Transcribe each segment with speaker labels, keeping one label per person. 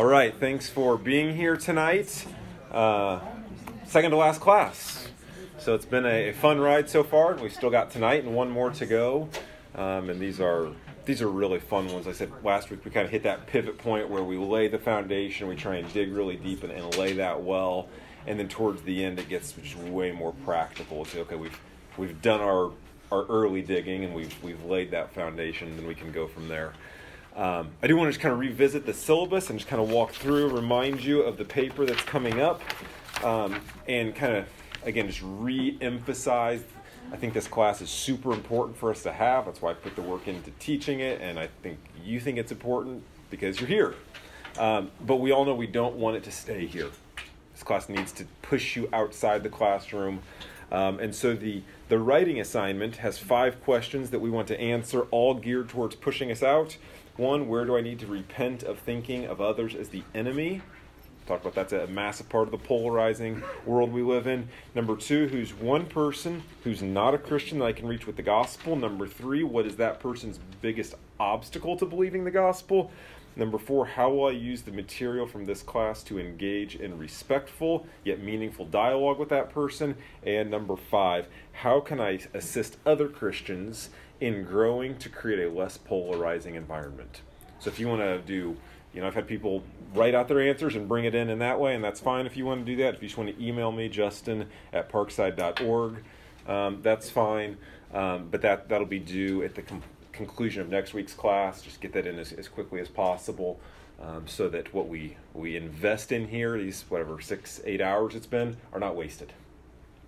Speaker 1: All right, thanks for being here tonight. Uh, second to last class. So it's been a, a, fun ride so far. We've still got tonight and one more to go. Um, and these are these are really fun ones. I said last week we kind of hit that pivot point where we lay the foundation, we try and dig really deep and, and lay that well, and then towards the end it gets just way more practical. It's okay, we've we've done our our early digging and we've we've laid that foundation, then we can go from there. Um, I do want to just kind of revisit the syllabus and just kind of walk through, remind you of the paper that's coming up, um, and kind of, again, just re emphasize. I think this class is super important for us to have. That's why I put the work into teaching it, and I think you think it's important because you're here. Um, but we all know we don't want it to stay here. This class needs to push you outside the classroom. Um, and so the, the writing assignment has five questions that we want to answer, all geared towards pushing us out. One, where do I need to repent of thinking of others as the enemy? Talk about that's a massive part of the polarizing world we live in. Number two, who's one person who's not a Christian that I can reach with the gospel? Number three, what is that person's biggest obstacle to believing the gospel? Number four, how will I use the material from this class to engage in respectful yet meaningful dialogue with that person? And number five, how can I assist other Christians in growing to create a less polarizing environment. So if you want to do, you know, I've had people write out their answers and bring it in in that way, and that's fine if you want to do that. If you just want to email me, justin at parkside.org, um, that's fine. Um, but that, that'll be due at the com- conclusion of next week's class. Just get that in as, as quickly as possible. Um, so that what we, we invest in here, these whatever six, eight hours it's been, are not wasted.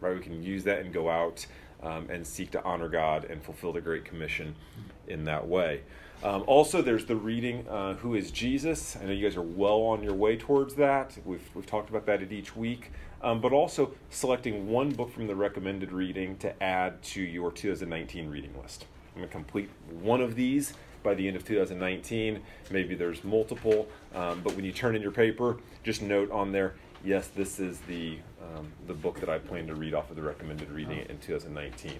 Speaker 1: Right? We can use that and go out um, and seek to honor God and fulfill the Great Commission in that way. Um, also, there's the reading, uh, Who is Jesus? I know you guys are well on your way towards that. We've, we've talked about that at each week. Um, but also selecting one book from the recommended reading to add to your 2019 reading list. I'm going to complete one of these by the end of 2019. Maybe there's multiple, um, but when you turn in your paper, just note on there yes, this is the, um, the book that I plan to read off of the recommended reading in 2019.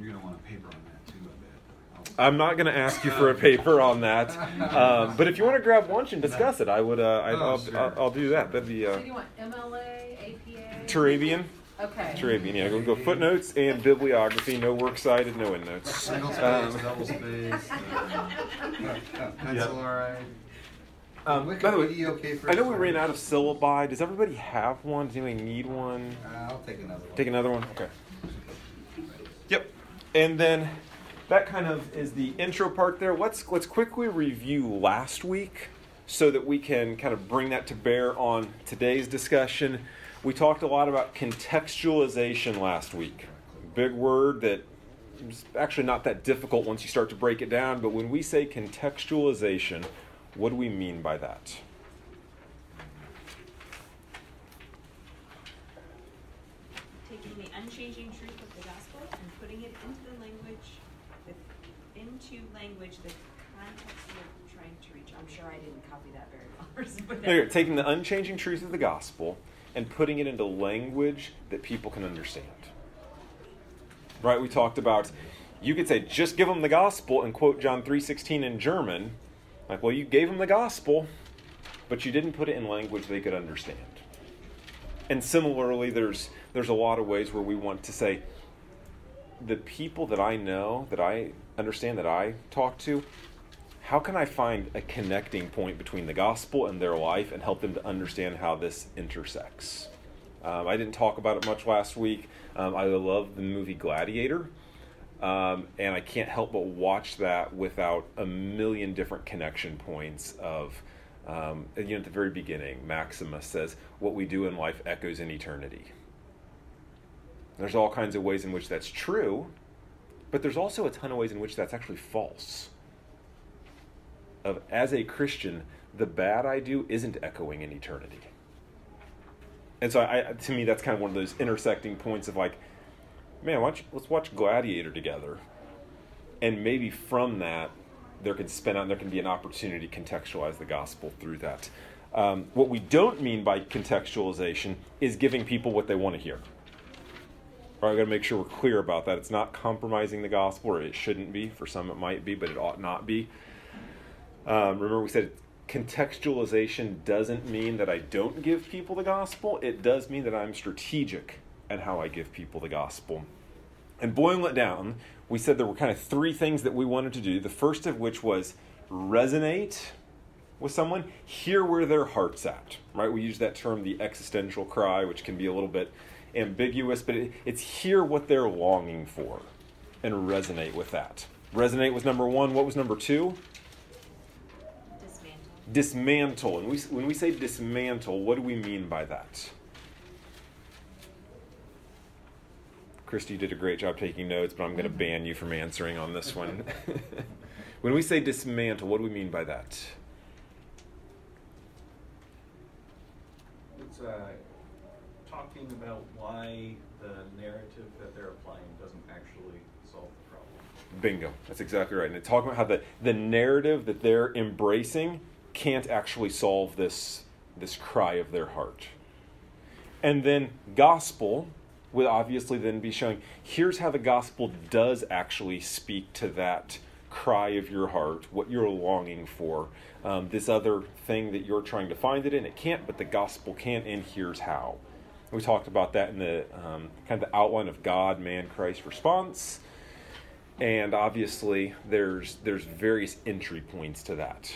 Speaker 2: You're going to want a paper on that too, I bet.
Speaker 1: I'm not going to ask you for a paper on that, um, but if you want to grab lunch and discuss it, I would. Uh, I, will
Speaker 2: Oh, sure.
Speaker 1: I'll, I'll do that. That'd be uh,
Speaker 3: So you want MLA, APA?
Speaker 1: Turabian.
Speaker 3: Okay.
Speaker 1: Turabian. Yeah, we'll go footnotes and bibliography. No works cited. No endnotes.
Speaker 2: Single space,
Speaker 1: Um,
Speaker 2: double space, uh, pencil, all right.
Speaker 1: Um, by the way,
Speaker 2: okay for
Speaker 1: I know we ran out of syllabi. Does everybody have one? Does anybody need one?
Speaker 2: Uh, I'll take another one.
Speaker 1: Take another one? Okay. Yep. And then that kind of is the intro part there. Let's let's quickly review last week so that we can kind of bring that to bear on today's discussion. We talked a lot about contextualization last week. Big word that is actually not that difficult once you start to break it down, but when we say contextualization, what do we mean by that?
Speaker 4: taking the unchanging truth of the gospel and putting it into the language, into language the context you're trying to reach. I'm sure I didn't copy that very well. something.
Speaker 1: There, taking the unchanging truth of the gospel and putting it into language that people can understand. Right? We talked about you could say just give them the gospel and quote John 3:16 in German. Like, well, you gave them the gospel, but you didn't put it in language they could understand. And similarly, there's there's a lot of ways where we want to say the people that I know, that I understand, that I talk to, how can I find a connecting point between the gospel and their life and help them to understand how this intersects? Um, I didn't talk about it much last week. Um, I love the movie Gladiator, um, and I can't help but watch that without a million different connection points of. Um, you know, at the very beginning, Maximus says, What we do in life echoes in eternity. There's all kinds of ways in which that's true, but there's also a ton of ways in which that's actually false of as a Christian, the bad I do isn't echoing in eternity. And so, I, to me, that's kind of one of those intersecting points of like, man, let's watch Gladiator together, and maybe from that, there can spin out, and there can be an opportunity to contextualize the gospel through that. Um, what we don't mean by contextualization is giving people what they want to hear. All right, I've got to make sure we're clear about that. It's not compromising the gospel, or it shouldn't be. For some, it might be, but it ought not be Um, remember, we said contextualization doesn't mean that I don't give people the gospel, it does mean that I'm strategic in how I give people the gospel. And boiling it down, we said there were kind of three things that we wanted to do. The first of which was resonate with someone, hear where their heart's at, right? We use that term, the existential cry, which can be a little bit ambiguous, but it, it's hear what they're longing for and resonate with that. Resonate was number one. What was number two?
Speaker 4: Dismantle.
Speaker 1: Dismantle. And we, when we say dismantle, what do we mean by that? Christy did a great job taking notes, but I'm going to ban you from answering on this one. when we say dismantle, what do we mean by that?
Speaker 5: It's uh, talking about why the narrative that they're applying doesn't actually solve the problem.
Speaker 1: Bingo. That's exactly right. And it's talking about how the, the narrative that they're embracing can't actually solve this, this cry of their heart. And then gospel would obviously then be showing here's how the gospel does actually speak to that cry of your heart, what you're longing for, um, this other thing that you're trying to find it in. It can't, but the gospel can, and here's how. We talked about that in the um, kind of the outline of God, man, Christ response, and obviously there's there's various entry points to that.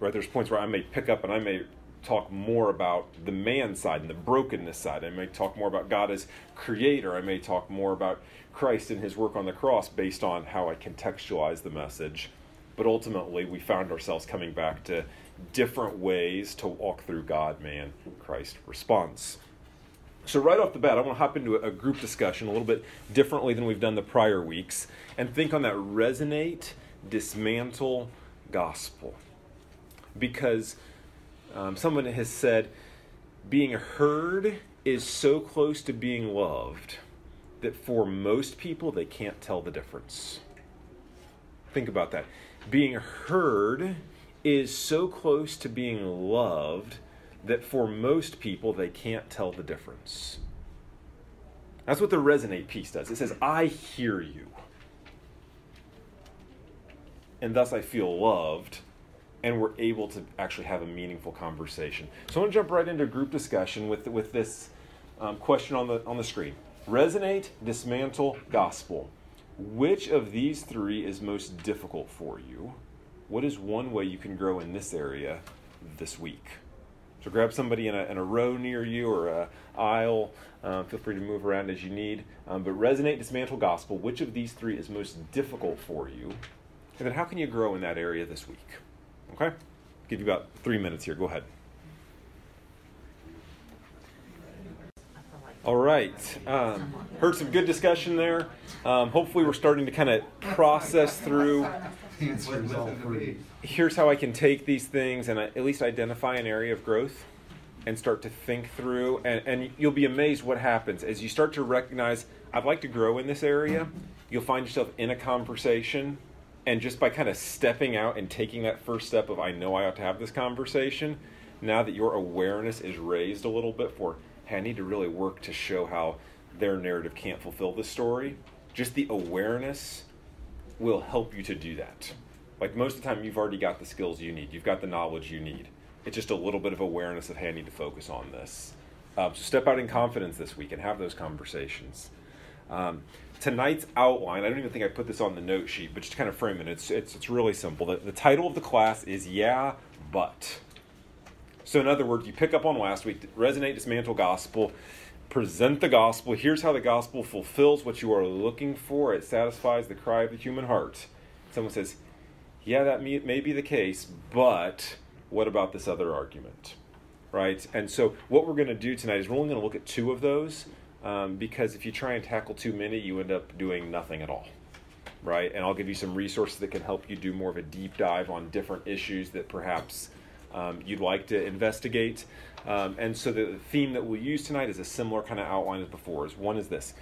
Speaker 1: Right, there's points where I may pick up and I may talk more about the man side and the brokenness side. I may talk more about God as creator. I may talk more about Christ and his work on the cross based on how I contextualize the message. But ultimately, we found ourselves coming back to different ways to walk through God, man, Christ response. So, right off the bat, I want to hop into a group discussion a little bit differently than we've done the prior weeks and think on that resonate, dismantle gospel. Because um, someone has said, being heard is so close to being loved that for most people, they can't tell the difference. Think about that. Being heard is so close to being loved that for most people, they can't tell the difference. That's what the resonate piece does. It says, I hear you. And thus I feel loved and we're able to actually have a meaningful conversation. So I want to jump right into group discussion with, with this um, question on the, on the screen. Resonate, dismantle, gospel. Which of these three is most difficult for you? What is one way you can grow in this area this week? So grab somebody in a, in a row near you or a aisle. Um, feel free to move around as you need. Um, but resonate, dismantle, gospel. Which of these three is most difficult for you? And then how can you grow in that area this week? Okay? Give you about three minutes here. Go ahead. All right. Um, heard some good discussion there. Um, hopefully, we're starting to kind of process through. Here's how I can take these things and at least identify an area of growth and start to think through. And, and you'll be amazed what happens as you start to recognize, I'd like to grow in this area. You'll find yourself in a conversation and just by kind of stepping out and taking that first step of i know i ought to have this conversation now that your awareness is raised a little bit for hey i need to really work to show how their narrative can't fulfill the story just the awareness will help you to do that. Like most of the time you've already got the skills you need. You've got the knowledge you need. It's just a little bit of awareness of hey i need to focus on this. Um, so step out in confidence this week and have those conversations. Um, tonight's outline, I don't even think I put this on the note sheet, but just to kind of frame it, it's, it's, it's really simple. The, the title of the class is Yeah, But. So, in other words, you pick up on last week resonate, dismantle gospel, present the gospel. Here's how the gospel fulfills what you are looking for, it satisfies the cry of the human heart. Someone says, Yeah, that may, may be the case, but what about this other argument? Right? And so, what we're going to do tonight is we're only going to look at two of those um, because if you try and tackle too many, you end up doing nothing at all, right? And I'll give you some resources that can help you do more of a deep dive on different issues that perhaps um, you'd like to investigate. Um, and so the theme that we'll use tonight is a similar kind of outline as before. Is one is this: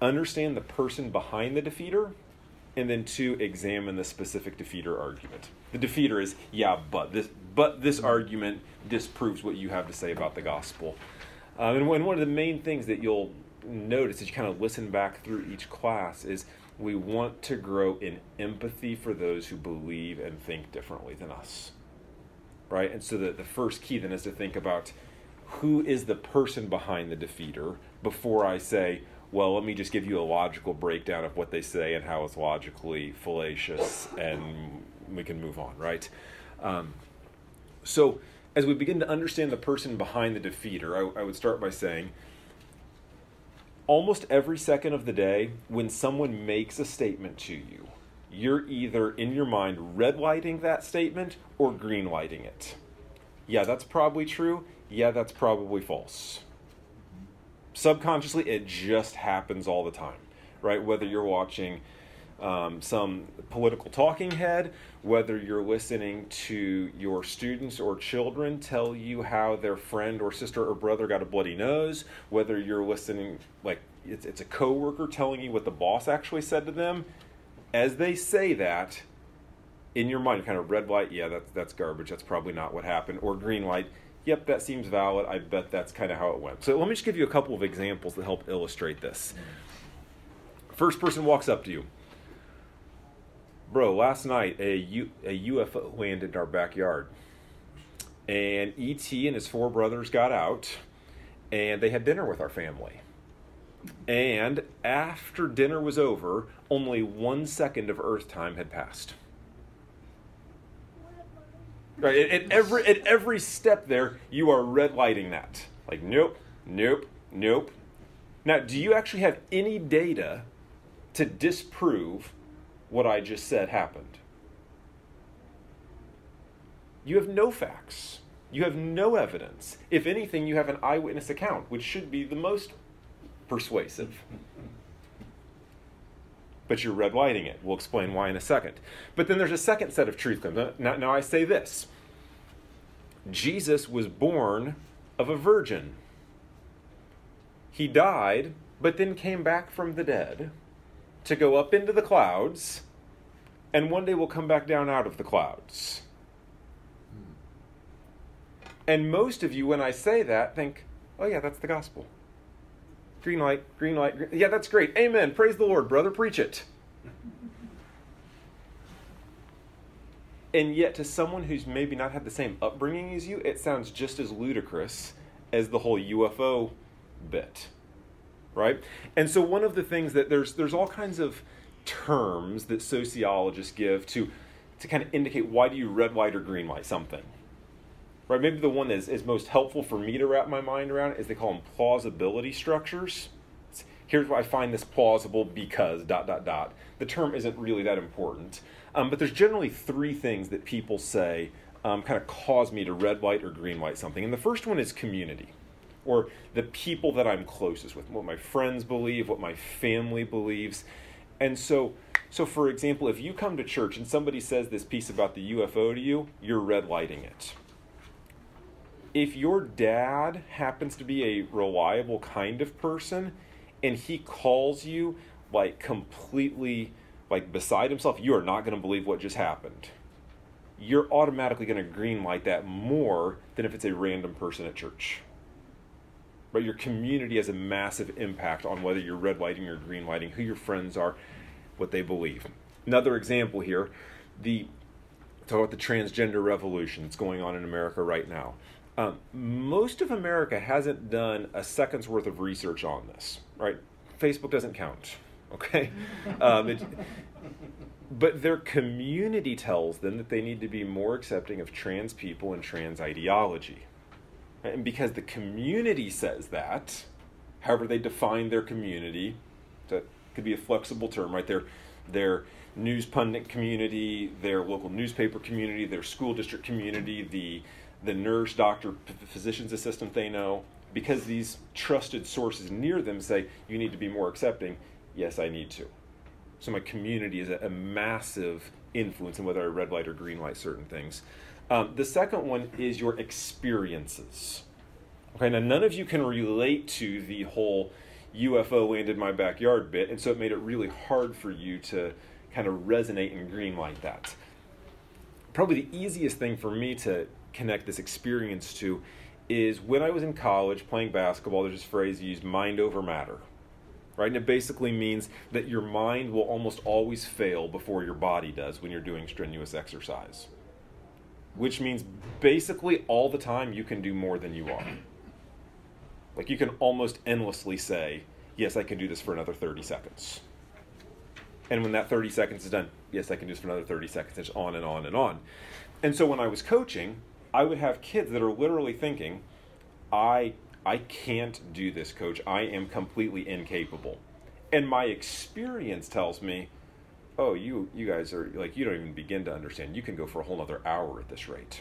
Speaker 1: understand the person behind the defeater, and then two, examine the specific defeater argument. The defeater is yeah, but this, but this argument disproves what you have to say about the gospel. Um, and one of the main things that you'll notice as you kind of listen back through each class is we want to grow in empathy for those who believe and think differently than us. Right? And so the, the first key then is to think about who is the person behind the defeater before I say, well, let me just give you a logical breakdown of what they say and how it's logically fallacious, and we can move on, right? Um, so, as we begin to understand the person behind the defeater, I, I would start by saying almost every second of the day, when someone makes a statement to you, you're either in your mind red lighting that statement or green lighting it. Yeah, that's probably true. Yeah, that's probably false. Subconsciously, it just happens all the time, right? Whether you're watching um, some political talking head, whether you're listening to your students or children tell you how their friend or sister or brother got a bloody nose, whether you're listening, like it's, it's a coworker telling you what the boss actually said to them, as they say that, in your mind, kind of red light, yeah, that's that's garbage. That's probably not what happened. Or green light, yep, that seems valid. I bet that's kind of how it went. So let me just give you a couple of examples that help illustrate this. First person walks up to you bro, last night a, U, a UFO landed in our backyard. And ET and his four brothers got out and they had dinner with our family. And after dinner was over, only one second of Earth time had passed. Right, at, at every at every step there, you are red lighting that. Like, nope, nope, nope. Now, do you actually have any data to disprove what I just said happened. You have no facts. You have no evidence. If anything, you have an eyewitness account, which should be the most persuasive. But you're red lighting it. We'll explain why in a second. But then there's a second set of truth claims. Now, now I say this Jesus was born of a virgin. He died, but then came back from the dead to go up into the clouds, and one day we'll come back down out of the clouds. And most of you, when I say that, think, oh, yeah, that's the gospel. Green light, green light. Green... Yeah, that's great. Amen. Praise the Lord, brother. Preach it. and yet, to someone who's maybe not had the same upbringing as you, it sounds just as ludicrous as the whole UFO bit right? And so one of the things that there's there's all kinds of terms that sociologists give to to kind of indicate why do you red light or green light something. Right? Maybe the one that is, is most helpful for me to wrap my mind around is they call them plausibility structures. Here's why I find this plausible because dot dot dot. The term isn't really that important, um, but there's generally three things that people say um, kind of cause me to red light or green light something. And the first one is community or the people that I'm closest with, what my friends believe, what my family believes. And so, so for example, if you come to church and somebody says this piece about the UFO to you, you're red lighting it. If your dad happens to be a reliable kind of person and he calls you like completely like beside himself, you are not going to believe what just happened. You're automatically going to green light that more than if it's a random person at church but your community has a massive impact on whether you're red lighting or green lighting, who your friends are, what they believe. Another example here, the talk about the transgender revolution that's going on in America right now. Um, most of America hasn't done a second's worth of research on this, right? Facebook doesn't count, okay? Um, it, but their community tells them that they need to be more accepting of trans people and trans ideology. And because the community says that, however they define their community, that could be a flexible term, right? Their, their news pundit community, their local newspaper community, their school district community, the, the nurse, doctor, physician's assistant they know, because these trusted sources near them say, you need to be more accepting, yes, I need to. So my community is a, a massive influence in whether I red light or green light certain things. Um, the second one is your experiences. Okay, now none of you can relate to the whole UFO landed my backyard bit, and so it made it really hard for you to kind of resonate and green like that. Probably the easiest thing for me to connect this experience to is when I was in college playing basketball, there's this phrase used mind over matter. right? And it basically means that your mind will almost always fail before your body does when you're doing strenuous exercise. Which means basically all the time you can do more than you are. Like you can almost endlessly say, Yes, I can do this for another 30 seconds. And when that 30 seconds is done, yes, I can do this for another 30 seconds. It's on and on and on. And so when I was coaching, I would have kids that are literally thinking, I I can't do this, coach. I am completely incapable. And my experience tells me, oh, you you guys are like you don't even begin to understand. You can go for a whole other hour at this rate.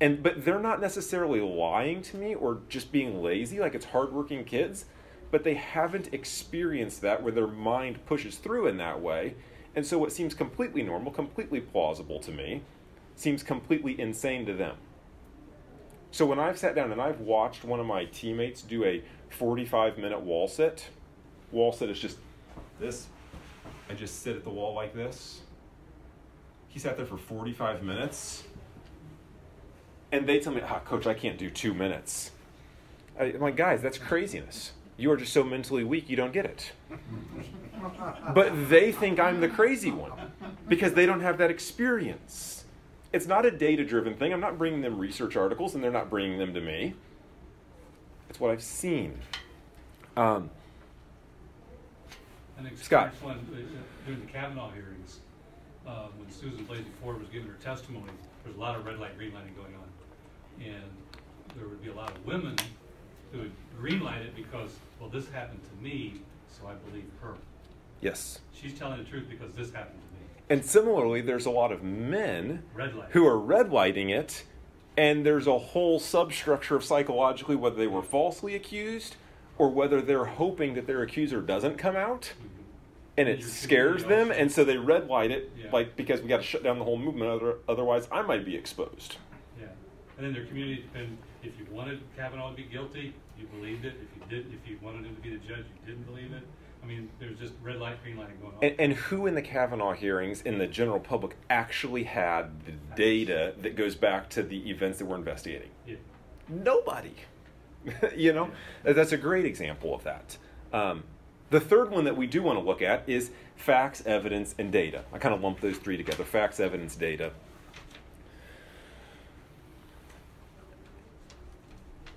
Speaker 1: And but they're not necessarily lying to me or just being lazy, like it's hardworking kids, but they haven't experienced that where their mind pushes through in that way. And so what seems completely normal, completely plausible to me, seems completely insane to them. So when I've sat down and I've watched one of my teammates do a 45 minute wall sit, wall sit is just this. I just sit at the wall like this. He sat there for 45 minutes. And they tell me, ah, coach, I can't do two minutes. I, I'm like, guys, that's craziness. You are just so mentally weak, you don't get it. but they think I'm the crazy one because they don't have that experience. It's not a data driven thing. I'm not bringing them research articles and they're not bringing them to me. It's what I've seen. Um,
Speaker 6: An
Speaker 1: Scott.
Speaker 6: one uh, during the Kavanaugh hearings, uh, when Susan Blasey Ford was giving her testimony, there was a lot of red light, green lighting going on. And there would be a lot of women who would green light it because, well, this happened to me, so I believe her.
Speaker 1: yes.
Speaker 6: She's telling the truth because this happened to me.
Speaker 1: And similarly, there's a lot of men who are red lighting it, and there's a whole substructure of psychologically whether they were falsely accused or whether they're hoping that their accuser doesn't come out
Speaker 6: Mhm.
Speaker 1: And it scares them and so they red light it
Speaker 6: Yeah.
Speaker 1: like because we got to shut down the whole movement other, otherwise i might be exposed.
Speaker 6: Yeah, and then their community depend, if you wanted Kavanaugh to be guilty, you believed it, if you did, if you wanted him to be the judge, you didn't believe it. I mean, there's just red light, green light going on.
Speaker 1: and, and who in the kavanaugh hearings in the general public actually had the data that goes back to the events that we're investigating?
Speaker 6: Yeah.
Speaker 1: nobody. You know? That's a great example of that. Um, the third one that we do want to look at is facts evidence and data. I kind of lump those three together facts evidence data.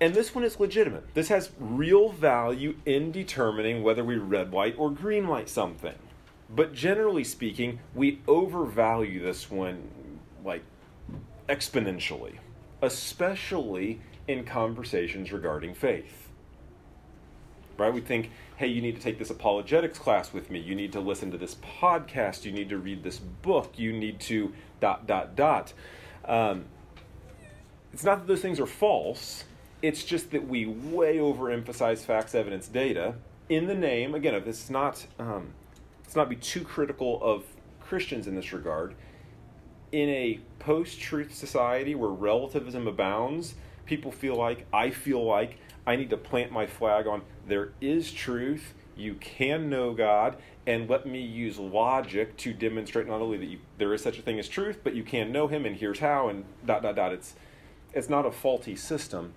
Speaker 1: And this one is legitimate. This has real value in determining whether we red light or green light something. But generally speaking we overvalue this one like exponentially, especially in conversations regarding faith. Right? We think, hey, you need to take this apologetics class with me. You need to listen to this podcast. You need to read this book. You need to dot, dot, dot. Um, it's not that those things are false. It's just that we way overemphasize facts, evidence, data in the name. Again, if it's not, um, let's not be too critical of Christians in this regard in a post truth society where relativism abounds, people feel like, I feel like, I need to plant my flag on there is truth, you can know God, and let me use logic to demonstrate not only that you, there is such a thing as truth, but you can know Him, and here's how, and dot, dot, dot. It's, it's not a faulty system.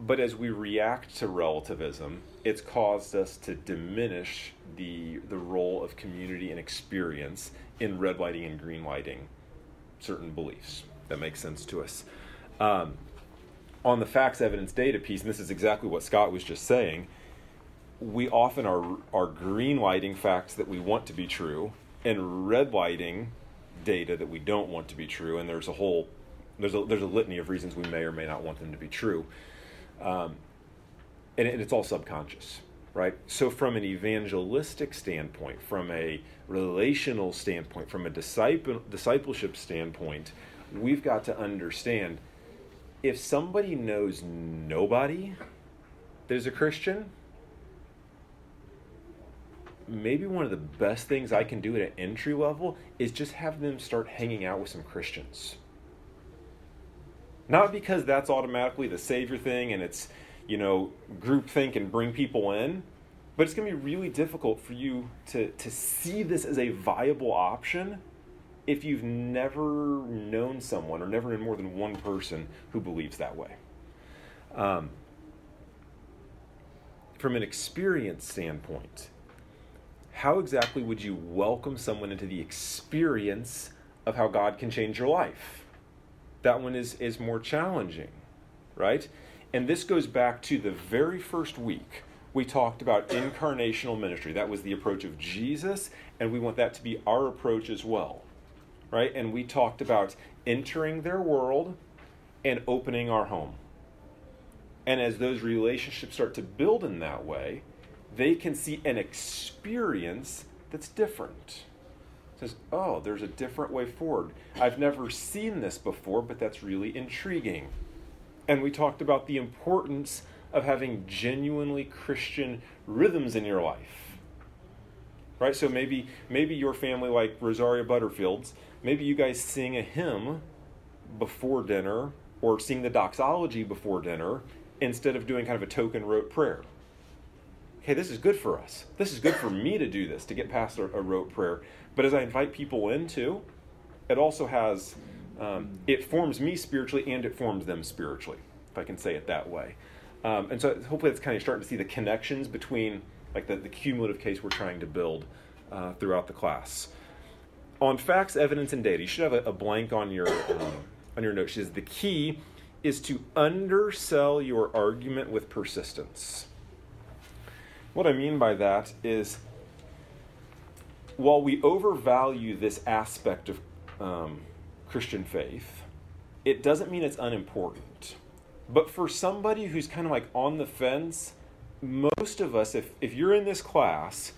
Speaker 1: But as we react to relativism, it's caused us to diminish the, the role of community and experience in red lighting and green lighting certain beliefs. That makes sense to us. Um, on the facts, evidence, data piece, and this is exactly what Scott was just saying, we often are, are green lighting facts that we want to be true and red lighting data that we don't want to be true. And there's a whole, there's a, there's a litany of reasons we may or may not want them to be true. Um, and, and it's all subconscious, right? So, from an evangelistic standpoint, from a relational standpoint, from a disciple, discipleship standpoint, we've got to understand if somebody knows nobody there's a Christian, maybe one of the best things I can do at an entry level is just have them start hanging out with some Christians. Not because that's automatically the savior thing and it's, you know, groupthink and bring people in, but it's going to be really difficult for you to, to see this as a viable option if you've never known someone or never known more than one person who believes that way. Um, from an experience standpoint, how exactly would you welcome someone into the experience of how God can change your life? That one is, is more challenging, right? And this goes back to the very first week we talked about incarnational ministry. That was the approach of Jesus, and we want that to be our approach as well, right? And we talked about entering their world and opening our home. And as those relationships start to build in that way, they can see an experience that's different. It says, oh, there's a different way forward. I've never seen this before, but that's really intriguing. And we talked about the importance of having genuinely Christian rhythms in your life. Right? So maybe maybe your family like Rosaria Butterfield's, maybe you guys sing a hymn before dinner or sing the doxology before dinner instead of doing kind of a token rote prayer. Okay, this is good for us. This is good for me to do this, to get past a, a rote prayer. But as I invite people into, it also has, um, it forms me spiritually and it forms them spiritually, if I can say it that way. Um, and so hopefully it's kind of starting to see the connections between like the, the cumulative case we're trying to build uh, throughout the class. On facts, evidence, and data, you should have a, a blank on your um, on your note. She says the key is to undersell your argument with persistence. What I mean by that is while we overvalue this aspect of um, Christian faith, it doesn't mean it's unimportant. But for somebody who's kind of like on the fence, most of us, if, if you're in this class,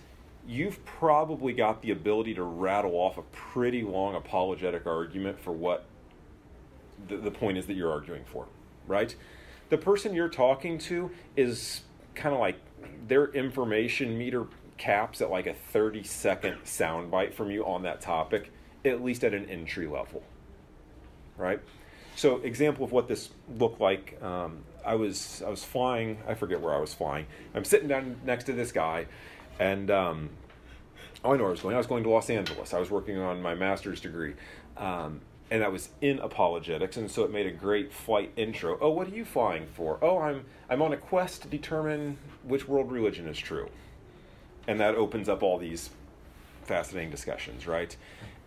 Speaker 1: you've probably got the ability to rattle off a pretty long apologetic argument for what the, the point is that you're arguing for, right? The person you're talking to is kind of like their information meter caps at like a 30 second soundbite from you on that topic, at least at an entry level, right? So, example of what this looked like. Um, I was I was flying. I forget where I was flying. I'm sitting down next to this guy, and um, oh, I know where I was going. I was going to Los Angeles. I was working on my master's degree, um, and I was in apologetics, and so it made a great flight intro. Oh, what are you flying for? Oh, I'm I'm on a quest to determine which world religion is true, and that opens up all these fascinating discussions, right?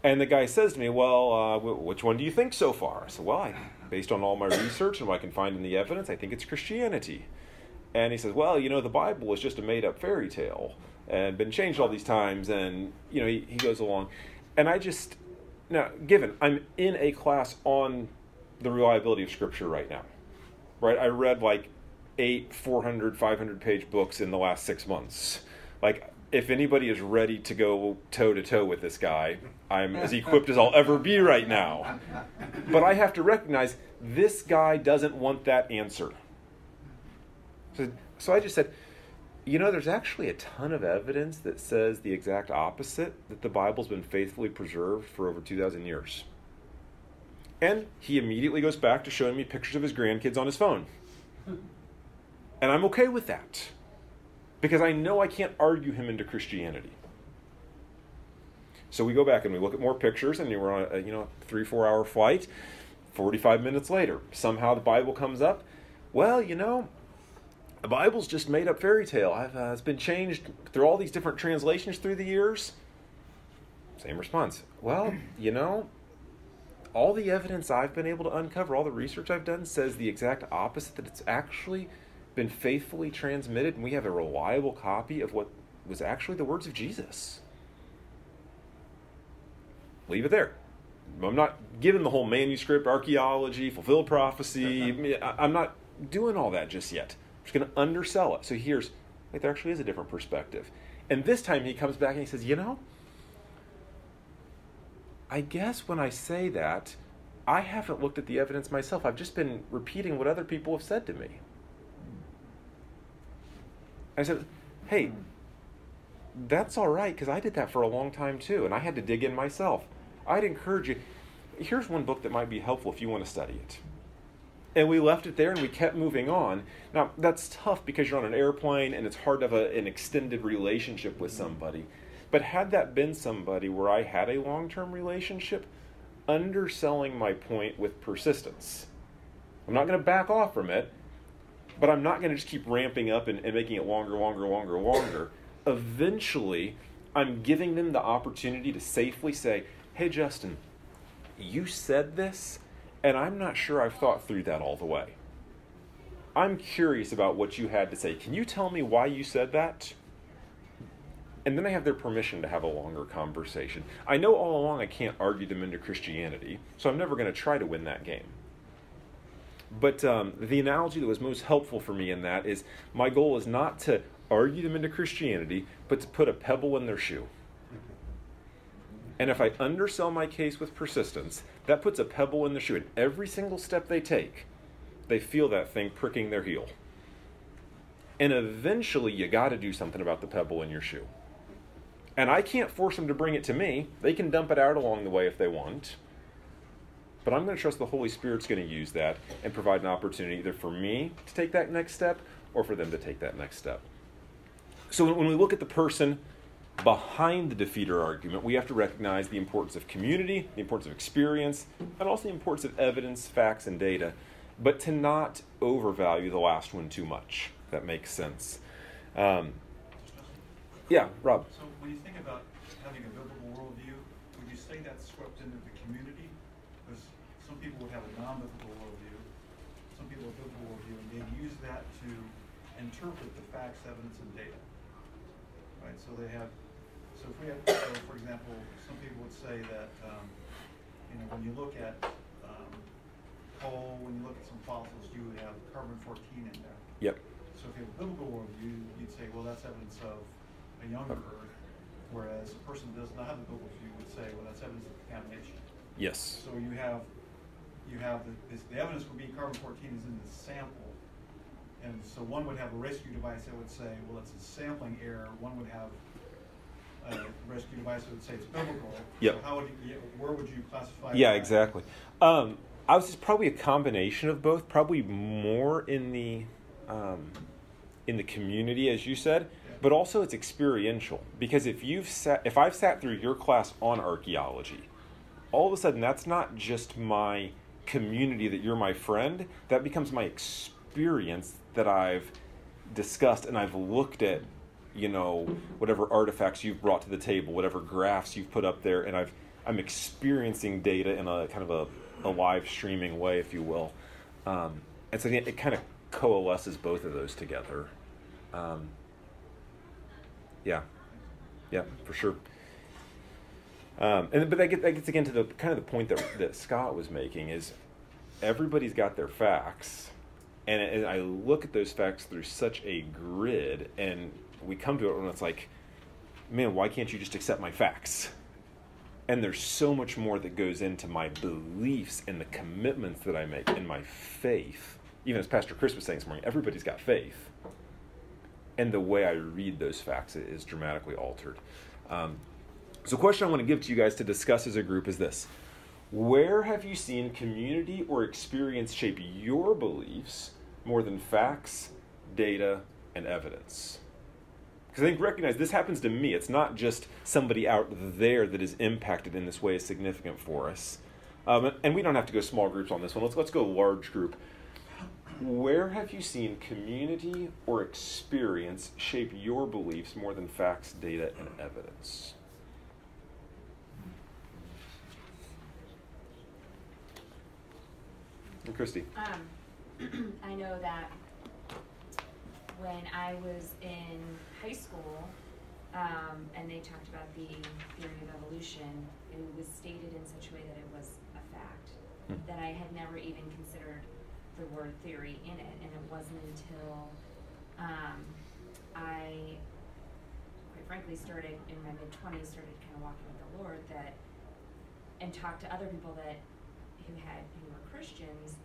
Speaker 1: And the guy says to me, "Well, uh, which one do you think so far?" I said, "Well, I, based on all my research and what I can find in the evidence, I think it's Christianity." And he says, "Well, you know, the Bible is just a made-up fairy tale and been changed all these times." And you know, he, he goes along, and I just now, given I'm in a class on the reliability of Scripture right now, right? I read like eight 400, 500 page books in the last six months. Like, if anybody is ready to go toe to toe with this guy, I'm as equipped as I'll ever be right now. But I have to recognize this guy doesn't want that answer. So, so I just said, you know, there's actually a ton of evidence that says the exact opposite that the Bible's been faithfully preserved for over 2,000 years. And he immediately goes back to showing me pictures of his grandkids on his phone. And I'm okay with that because I know I can't argue him into Christianity. So we go back and we look at more pictures, and we're on a you know three four hour flight. Forty five minutes later, somehow the Bible comes up. Well, you know, the Bible's just made up fairy tale. Uh, it's been changed through all these different translations through the years. Same response. Well, you know, all the evidence I've been able to uncover, all the research I've done, says the exact opposite. That it's actually been faithfully transmitted, and we have a reliable copy of what was actually the words of Jesus. Leave it there. I'm not giving the whole manuscript, archaeology, fulfilled prophecy. I'm not doing all that just yet. Just going to undersell it. So here's, like, there actually is a different perspective. And this time he comes back and he says, you know, I guess when I say that, I haven't looked at the evidence myself. I've just been repeating what other people have said to me. I said, hey, that's all right because I did that for a long time too, and I had to dig in myself. I'd encourage you. Here's one book that might be helpful if you want to study it. And we left it there and we kept moving on. Now, that's tough because you're on an airplane and it's hard to have a, an extended relationship with somebody. But had that been somebody where I had a long term relationship, underselling my point with persistence. I'm not going to back off from it, but I'm not going to just keep ramping up and, and making it longer, longer, longer, longer. Eventually, I'm giving them the opportunity to safely say, Hey, Justin, you said this, and I'm not sure I've thought through that all the way. I'm curious about what you had to say. Can you tell me why you said that? And then I have their permission to have a longer conversation. I know all along I can't argue them into Christianity, so I'm never going to try to win that game. But um, the analogy that was most helpful for me in that is my goal is not to argue them into Christianity, but to put a pebble in their shoe. And if I undersell my case with persistence, that puts a pebble in their shoe. And every single step they take, they feel that thing pricking their heel. And eventually, you got to do something about the pebble in your shoe. And I can't force them to bring it to me. They can dump it out along the way if they want. But I'm going to trust the Holy Spirit's going to use that and provide an opportunity either for me to take that next step or for them to take that next step. So when we look at the person behind the defeater argument, we have to recognize the importance of community, the importance of experience, and also the importance of evidence, facts, and data, but to not overvalue the last one too much. That makes sense. Um, yeah, Rob.
Speaker 7: So when you think about having a biblical worldview, would you say that's swept into the community? Because some people would have a non-biblical worldview, some people a biblical worldview, and they use that to interpret the facts, evidence, and data. Right, so they have, so if we have, so for example, some people would say that, um, you know, when you look at, um, coal, when you look at some fossils, you would have carbon fourteen in there.
Speaker 1: Yep.
Speaker 7: So if you have a biblical worldview, you'd say, well, that's evidence of a younger earth, whereas a person who does not have a biblical view would say, well, that's evidence of contamination.
Speaker 1: Yes.
Speaker 7: So you have, you have, the, the evidence would be carbon fourteen is in the sample. And so one would have a rescue device that would say, well, it's a sampling error, one would have a rescue device that would say it's biblical.
Speaker 1: Yep.
Speaker 7: So how would you, where would you classify?
Speaker 1: Yeah,
Speaker 7: that?
Speaker 1: exactly. Um, I was just probably a combination of both. Probably more in the um, in the community, as you said, but also it's experiential. Because if you've sat, if I've sat through your class on archaeology, all of a sudden that's not just my community that you're my friend. That becomes my experience that I've discussed and I've looked at you know whatever artifacts you've brought to the table whatever graphs you've put up there and i've i'm experiencing data in a kind of a, a live streaming way if you will. Um, and so it, it kind of coalesces both of those together. Um, yeah. Yeah for sure. Um, and but that, get, that gets again to the kind of the point that, that scott was making is everybody's got their facts and, and I look at those facts through such a grid, and we come to it when it's like, man, why can't you just accept my facts? And there's so much more that goes into my beliefs and the commitments that I make in my faith. Even as Pastor Chris was saying this morning, everybody's got faith. And the way I read those facts is dramatically altered. Um, so, question I want to give to you guys to discuss as a group is this Where have you seen community or experience shape your beliefs more than facts, data, and evidence? Because I think recognize this happens to me. It's not just somebody out there that is impacted in this way is significant for us. Um, and we don't have to go small groups on this one. Let's let's go large group. Where have you seen community or experience shape your beliefs more than facts, data, and evidence? And Christy.
Speaker 4: Um, I know that when I was in high school, um, and they talked about the theory of evolution, it was stated in such a way that it was a fact
Speaker 1: Hmm.
Speaker 4: that I had never even considered the word theory in it, and it wasn't until um, I, quite frankly, started in my mid twenties, started kind of walking with the Lord that, and talked to other people that who had who were Christians,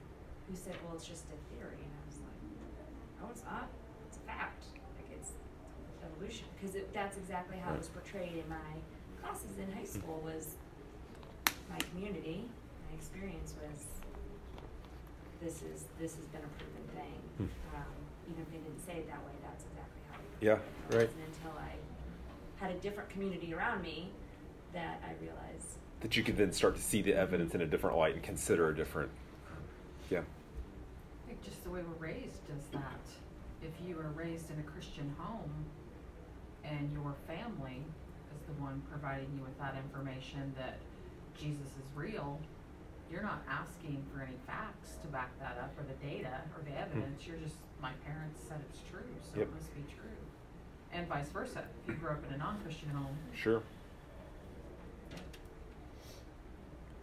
Speaker 4: who said, "Well, it's just a theory," and I was like, "No, it's not. It's a fact. Like evolution." Because that's exactly how it was portrayed in my classes in high school. Was my community, my experience was this is this has been a proven thing.
Speaker 1: Hmm.
Speaker 4: Um, even if they didn't say it that way, that's exactly how. It
Speaker 1: Yeah,
Speaker 4: It
Speaker 1: right.
Speaker 4: wasn't until I had a different community around me that I realized
Speaker 1: That you could then start to see the evidence in a different light and consider a different. Yeah.
Speaker 3: i think
Speaker 8: just the way we're raised does that. If you are raised in a Christian home and your family is the one providing you with that information that Jesus is real, you're not asking for any facts to back that up or the data or the hmm. evidence. You're just, my parents said it's true, so
Speaker 1: Yep.
Speaker 8: it must be true. And vice versa. If you grew up in a non-Christian home,
Speaker 1: Sure.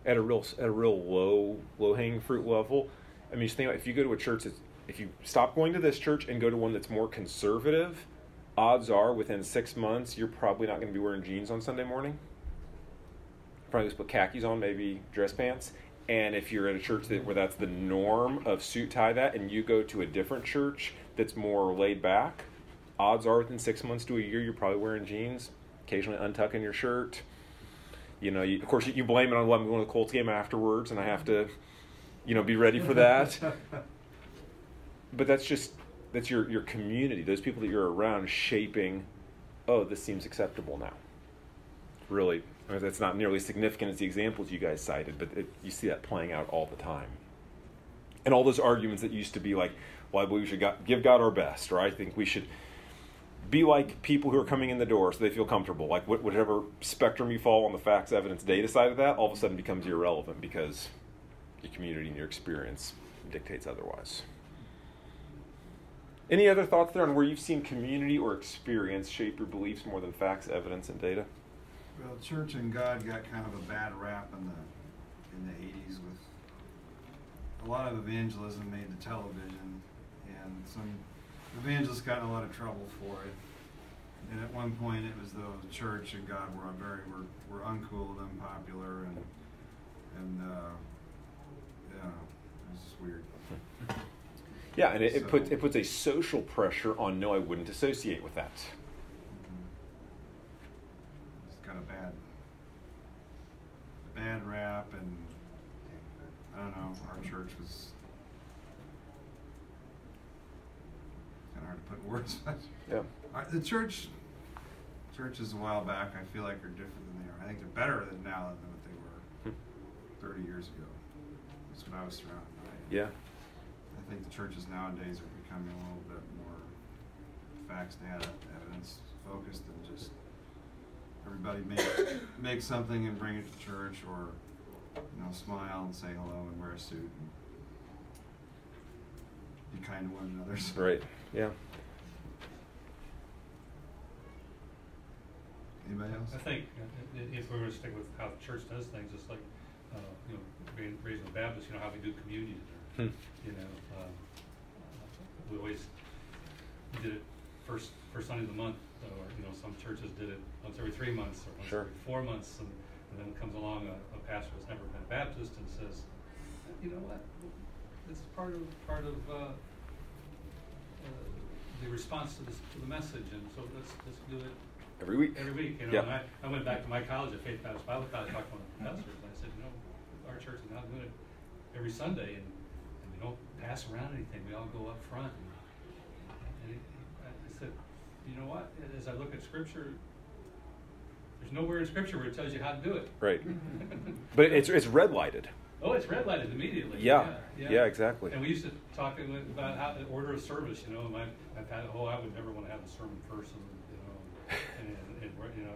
Speaker 1: At a real at a real low low hanging fruit level, I mean, just think about if you go to a church that's if you stop going to this church and go to one that's more conservative, odds are within six months you're probably not going to be wearing jeans on Sunday morning. Probably just put khakis on, maybe dress pants. And if you're at a church that where that's the norm of suit tie that, and you go to a different church that's more laid back, odds are within six months to a year you're probably wearing jeans, occasionally untucking your shirt. You know, you, of course, you, blame it on well, I'm going to the Colts game afterwards, and I have to, you know, be ready for that. but that's just that's your your community, those people that you're around, shaping. Oh, this seems acceptable now. Really, I mean, that's not nearly as significant as the examples you guys cited, but it, you see that playing out all the time. And all those arguments that used to be like, well, I believe we should give God our best, or I think we should be like people who are coming in the door so they feel comfortable. Like whatever spectrum you fall on the facts, evidence, data side of that, all of a sudden becomes irrelevant because your community and your experience dictates otherwise. Any other thoughts there on where you've seen community or experience shape your beliefs more than facts, evidence, and data?
Speaker 2: Well, church and God got kind of a bad rap in the in the eighties with a lot of evangelism made to television, and some evangelists got in a lot of trouble for it. And at one point, it was though the church and God were very were, were uncool and unpopular, and and uh, yeah, it was just weird.
Speaker 1: Yeah, and it, it puts it puts a social pressure on no, I wouldn't associate with that.
Speaker 2: It's got a bad, bad rap, and I don't know. Our church was kind of hard to put words. But
Speaker 1: Yeah.
Speaker 2: our- the church, churches a while back, I feel like are different than they are. I think they're better than now than what they were
Speaker 1: Hmm.
Speaker 2: 30 years ago. That's what I was surrounded by.
Speaker 1: Yeah.
Speaker 2: I think the churches nowadays are becoming a little bit more facts, data, evidence focused than just everybody make make something and bring it to church or you know smile and say hello and wear a suit and be kind to one another. So-
Speaker 1: Right. Yeah.
Speaker 2: Anybody else?
Speaker 6: I think uh, if we were to stick with how the church does things, it's like, uh, you know, being raised in the Baptist, you know, how we do communion.
Speaker 1: Hmm.
Speaker 6: You know, um, we always did it first, first Sunday of the month, or, you know, some churches did it once every three months, or once
Speaker 1: Sure.
Speaker 6: every four months, and, and then comes along a, a pastor that's never been a Baptist and says, you know what, this is part of, part of, uh, uh, the response to this, to the message, and so let's, let's do it
Speaker 1: Every week.
Speaker 6: every week, you know,
Speaker 1: Yeah.
Speaker 6: and I, I went back to my college at Faith Baptist Bible College, talked to one of the professors, and I said, you know, our church is now doing it every Sunday, and, and we don't pass around anything, we all go up front. And, and he, I said, you know what, as I look at scripture, there's nowhere in scripture where it tells you how to do it.
Speaker 1: Right. But it's it's red lighted.
Speaker 6: Oh, it's red lighted immediately.
Speaker 1: Yeah. Yeah, exactly.
Speaker 6: And we used to talk about how the order of service. You know, my my pat. Oh, I would never want to have the sermon first, and you know, and, and, and you know,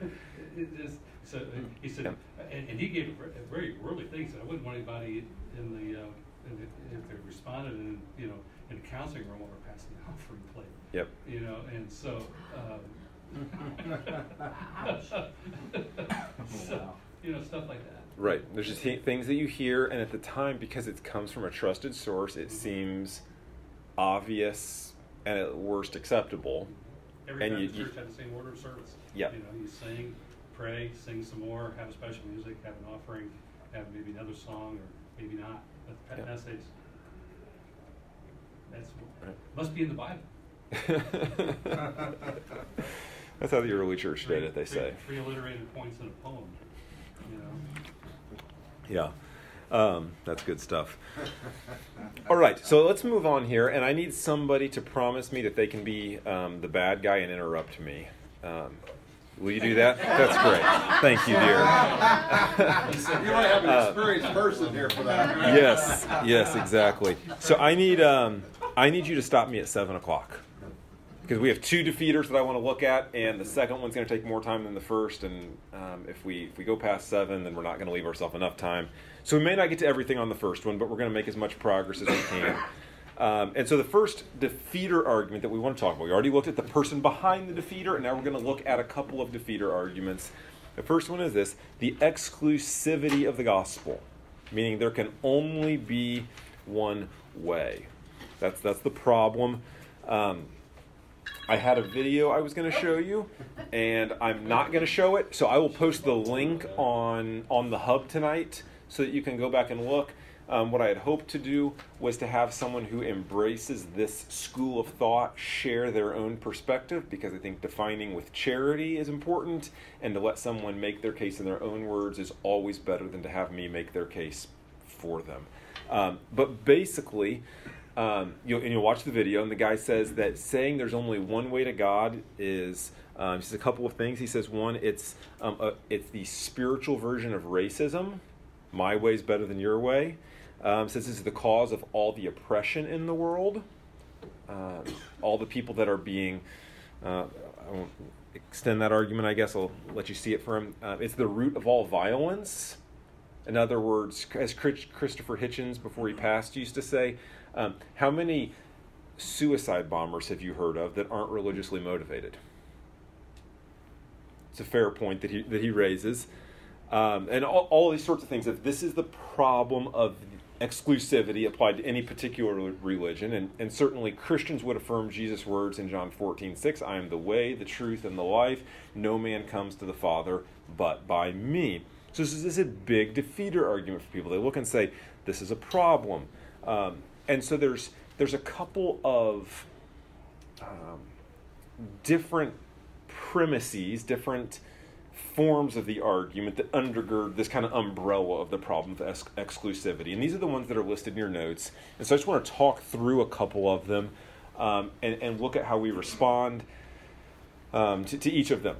Speaker 6: and it just so he said, and, and he gave a very worldly things. I wouldn't want anybody in the, uh, the if they responded in you know in the counseling room we're passing the offering plate.
Speaker 1: Yep.
Speaker 6: You know, and so. Um, so, you know, stuff like that.
Speaker 1: Right. There's just thi- things that you hear, and at the time, because it comes from a trusted source, it seems obvious and at worst acceptable.
Speaker 6: Every
Speaker 1: And
Speaker 6: time
Speaker 1: you-
Speaker 6: the
Speaker 1: you-
Speaker 6: church had the same order of service.
Speaker 1: Yeah.
Speaker 6: You know, you sing, pray, sing some more, have a special music, have an offering, have maybe another song, or maybe not. But the
Speaker 1: Yeah.
Speaker 6: message, that's,
Speaker 1: Right.
Speaker 6: must be in the Bible.
Speaker 1: That's how the early church did it, they
Speaker 6: Three-
Speaker 1: say.
Speaker 6: Three alliterated points in a poem, you know.
Speaker 1: Yeah. Um, that's good stuff. All right, so let's move on here, and I need somebody to promise me that they can be um, the bad guy and interrupt me. Um, Will you do that? That's great. Thank you, dear.
Speaker 9: You might have an experienced person here for that.
Speaker 1: yes, yes, exactly. So I need um, I need you to stop me at seven o'clock because we have two defeaters that I want to look at, and the second one's going to take more time than the first. And um, if we if we go past seven, then we're not going to leave ourselves enough time. So we may not get to everything on the first one, but we're going to make as much progress as we can. Um, and so the first defeater argument that we want to talk about, we already looked at the person behind the defeater, and now we're going to look at a couple of defeater arguments. The first one is this the exclusivity of the gospel, meaning there can only be one way. That's, that's the problem. Um, I had a video I was going to show you, and I'm not going to show it. So I will post the link on on the hub tonight so that you can go back and look. Um, what I had hoped to do was to have someone who embraces this school of thought share their own perspective because I think defining with charity is important, and to let someone make their case in their own words is always better than to have me make their case for them. Um, but basically, um, you'll, and you'll watch the video, and the guy says that saying there's only one way to God is um, says a couple of things. He says one, it's um, a, it's the spiritual version of racism. My way is better than your way. Um, says this is the cause of all the oppression in the world. Um, all the people that are being, uh, I won't extend that argument. I guess I'll let you see it for him. Uh, it's the root of all violence. In other words, as Christopher Hitchens, before he passed, used to say, um, how many suicide bombers have you heard of that aren't religiously motivated? It's a fair point that he, that he raises. Um, and all, all these sorts of things. If this is the problem of exclusivity applied to any particular religion, and, and certainly Christians would affirm Jesus' words in John 14, 6, I am the way, the truth, and the life. No man comes to the Father but by me. So this is, this is a big defeater argument for people. They look and say, this is a problem. Um, and so there's there's a couple of um, different premises, different forms of the argument that undergird this kind of umbrella of the problem of ex- exclusivity. And these are the ones that are listed in your notes. And so I just want to talk through a couple of them um, and, and look at how we respond um, to, to each of them.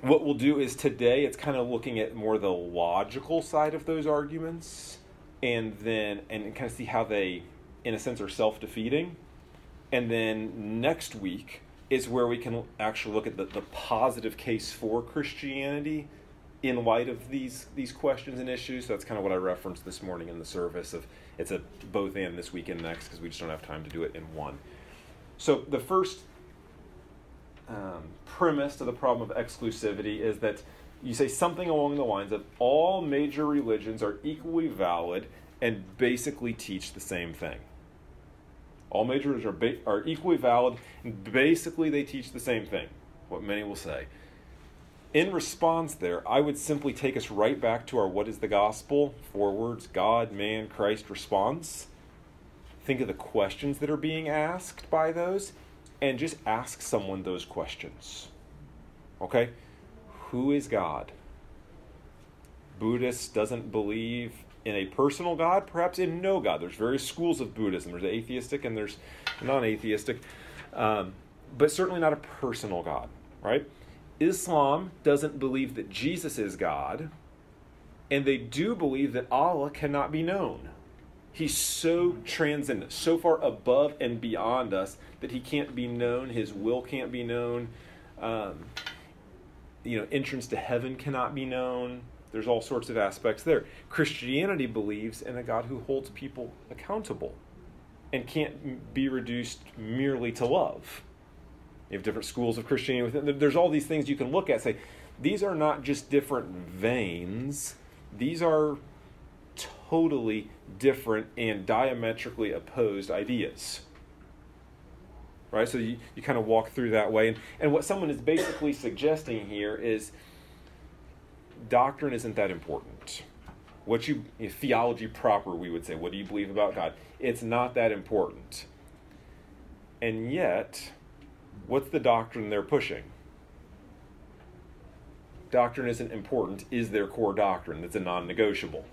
Speaker 1: What we'll do is today it's kind of looking at more the logical side of those arguments and then and kind of see how they in a sense are self-defeating and then next week is where we can actually look at the, the positive case for christianity in light of these these questions and issues so that's kind of what i referenced this morning in the service of it's a both and this week and next because we just don't have time to do it in one so the first um, premise to the problem of exclusivity is that you say something along the lines of all major religions are equally valid and basically teach the same thing. All majors are, ba- are equally valid and basically they teach the same thing, what many will say. In response, there, I would simply take us right back to our what is the gospel? Four words God, man, Christ response. Think of the questions that are being asked by those and just ask someone those questions. Okay? Who is God? Buddhist doesn't believe in a personal God, perhaps in no God. There's various schools of Buddhism. There's atheistic and there's non-atheistic, um, but certainly not a personal God, right? Islam doesn't believe that Jesus is God, and they do believe that Allah cannot be known. He's so transcendent, so far above and beyond us that he can't be known. His will can't be known. Um, you know, entrance to heaven cannot be known. There's all sorts of aspects there. Christianity believes in a God who holds people accountable and can't be reduced merely to love. You have different schools of Christianity within. There's all these things you can look at. Say, these are not just different veins. These are totally different and diametrically opposed ideas. Right? So you, you kind of walk through that way. And, and what someone is basically suggesting here is doctrine isn't that important. What you, theology proper, we would say, what do you believe about God? It's not that important. And yet, what's the doctrine they're pushing? Doctrine isn't important, is their core doctrine. That's a non negotiable.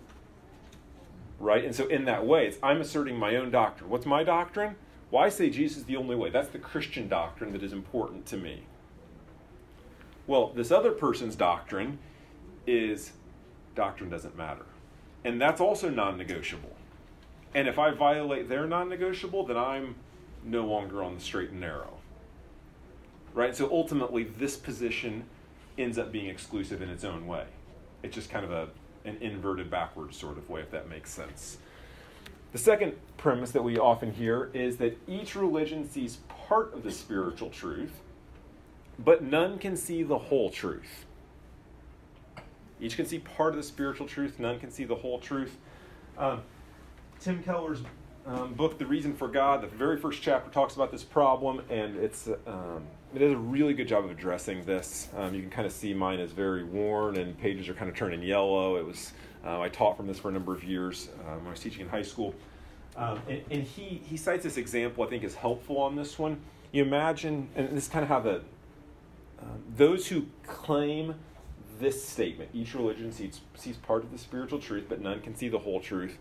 Speaker 1: Right? And so, in that way, it's I'm asserting my own doctrine. What's my doctrine? I say Jesus is the only way. That's the Christian doctrine that is important to me. Well, this other person's doctrine is doctrine doesn't matter. And that's also non negotiable. And if I violate their non negotiable, then I'm no longer on the straight and narrow. Right? So ultimately, this position ends up being exclusive in its own way. It's just kind of a, an inverted backwards sort of way, if that makes sense. The second premise that we often hear is that each religion sees part of the spiritual truth, but none can see the whole truth. Each can see part of the spiritual truth, none can see the whole truth. Um, Tim Keller's um, book, The Reason for God, the very first chapter talks about this problem, and it's um, it does a really good job of addressing this. Um, you can kind of see mine is very worn, and pages are kind of turning yellow. It was uh, I taught from this for a number of years um, when I was teaching in high school, um, and, and, he he cites this example I think is helpful on this one. You imagine, and this is kind of how the um, those who claim this statement, each religion sees, sees part of the spiritual truth, but none can see the whole truth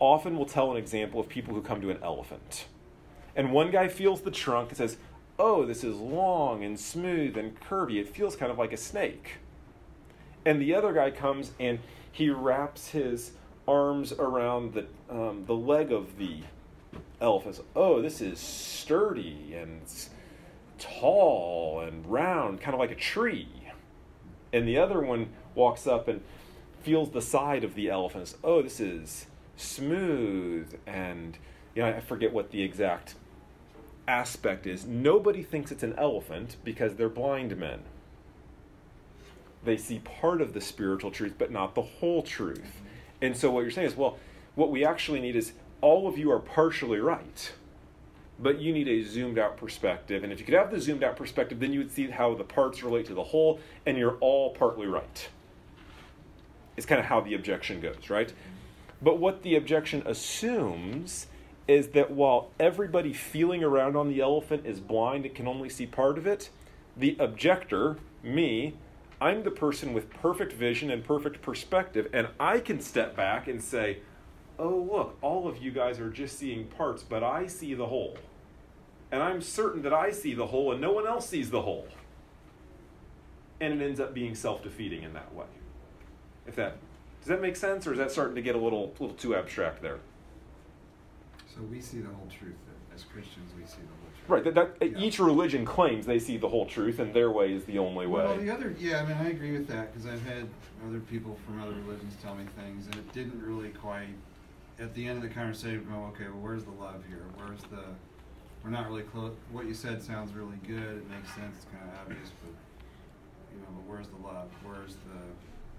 Speaker 1: often will tell an example of people who come to an elephant. And one guy feels the trunk and says, Oh, this is long and smooth and curvy. It feels kind of like a snake. And the other guy comes and he wraps his arms around the, um, the leg of the elephant. Oh, this is sturdy and tall and round, kind of like a tree. And the other one walks up and feels the side of the elephant. And says, Oh, this is smooth and you know I forget what the exact aspect is. Nobody thinks it's an elephant because they're blind men. They see part of the spiritual truth but not the whole truth. And so what you're saying is well what we actually need is all of you are partially right. But you need a zoomed out perspective. And if you could have the zoomed out perspective, then you would see how the parts relate to the whole, and you're all partly right. It's kind of how the objection goes, right? But what the objection assumes is that while everybody feeling around on the elephant is blind and can only see part of it, the objector, me, I'm the person with perfect vision and perfect perspective, and I can step back and say, oh, look, all of you guys are just seeing parts, but I see the whole. And I'm certain that I see the whole and no one else sees the whole. And it ends up being self defeating in that way. If that does that make sense, or is that starting to get a little, little too abstract there?
Speaker 2: So we see the whole truth. As Christians, we see the whole truth.
Speaker 1: Right. That, that
Speaker 2: Yeah.
Speaker 1: each religion claims they see the whole truth, and their way is the only way.
Speaker 2: Well, the other, yeah, I mean, I agree with that because I've had other people from other religions tell me things, and it didn't really quite. At the end of the conversation, go, okay, well, where's the love here? Where's the? We're not really close. What you said sounds really good. It makes sense. It's kind of obvious, but you know, but where's the love? Where's the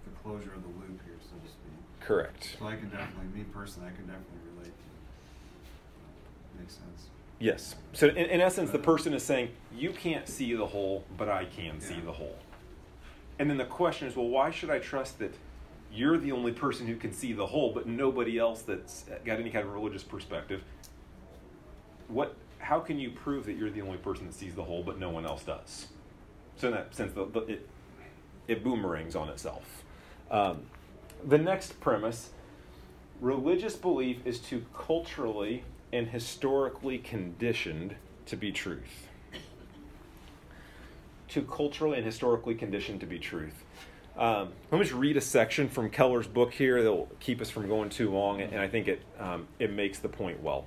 Speaker 2: the closure of the loop here, so to speak?
Speaker 1: Correct.
Speaker 2: So I can definitely, me personally, I can definitely relate to. It. Makes sense.
Speaker 1: Yes. So in, in essence, the uh, person is saying, you can't see the whole, but I can see the whole. And then the question is, well, why should I trust that you're the only person who can see the whole, but nobody else that's got any kind of religious perspective? What? How can you prove that you're the only person that sees the whole, but no one else does? So in that sense, the, the, it it boomerangs on itself. Um, the next premise: religious belief is too culturally and historically conditioned to be truth. Too culturally and historically conditioned to be truth. Um, let me just read a section from Keller's book here that will keep us from going too long, and I think it um, it makes the point well.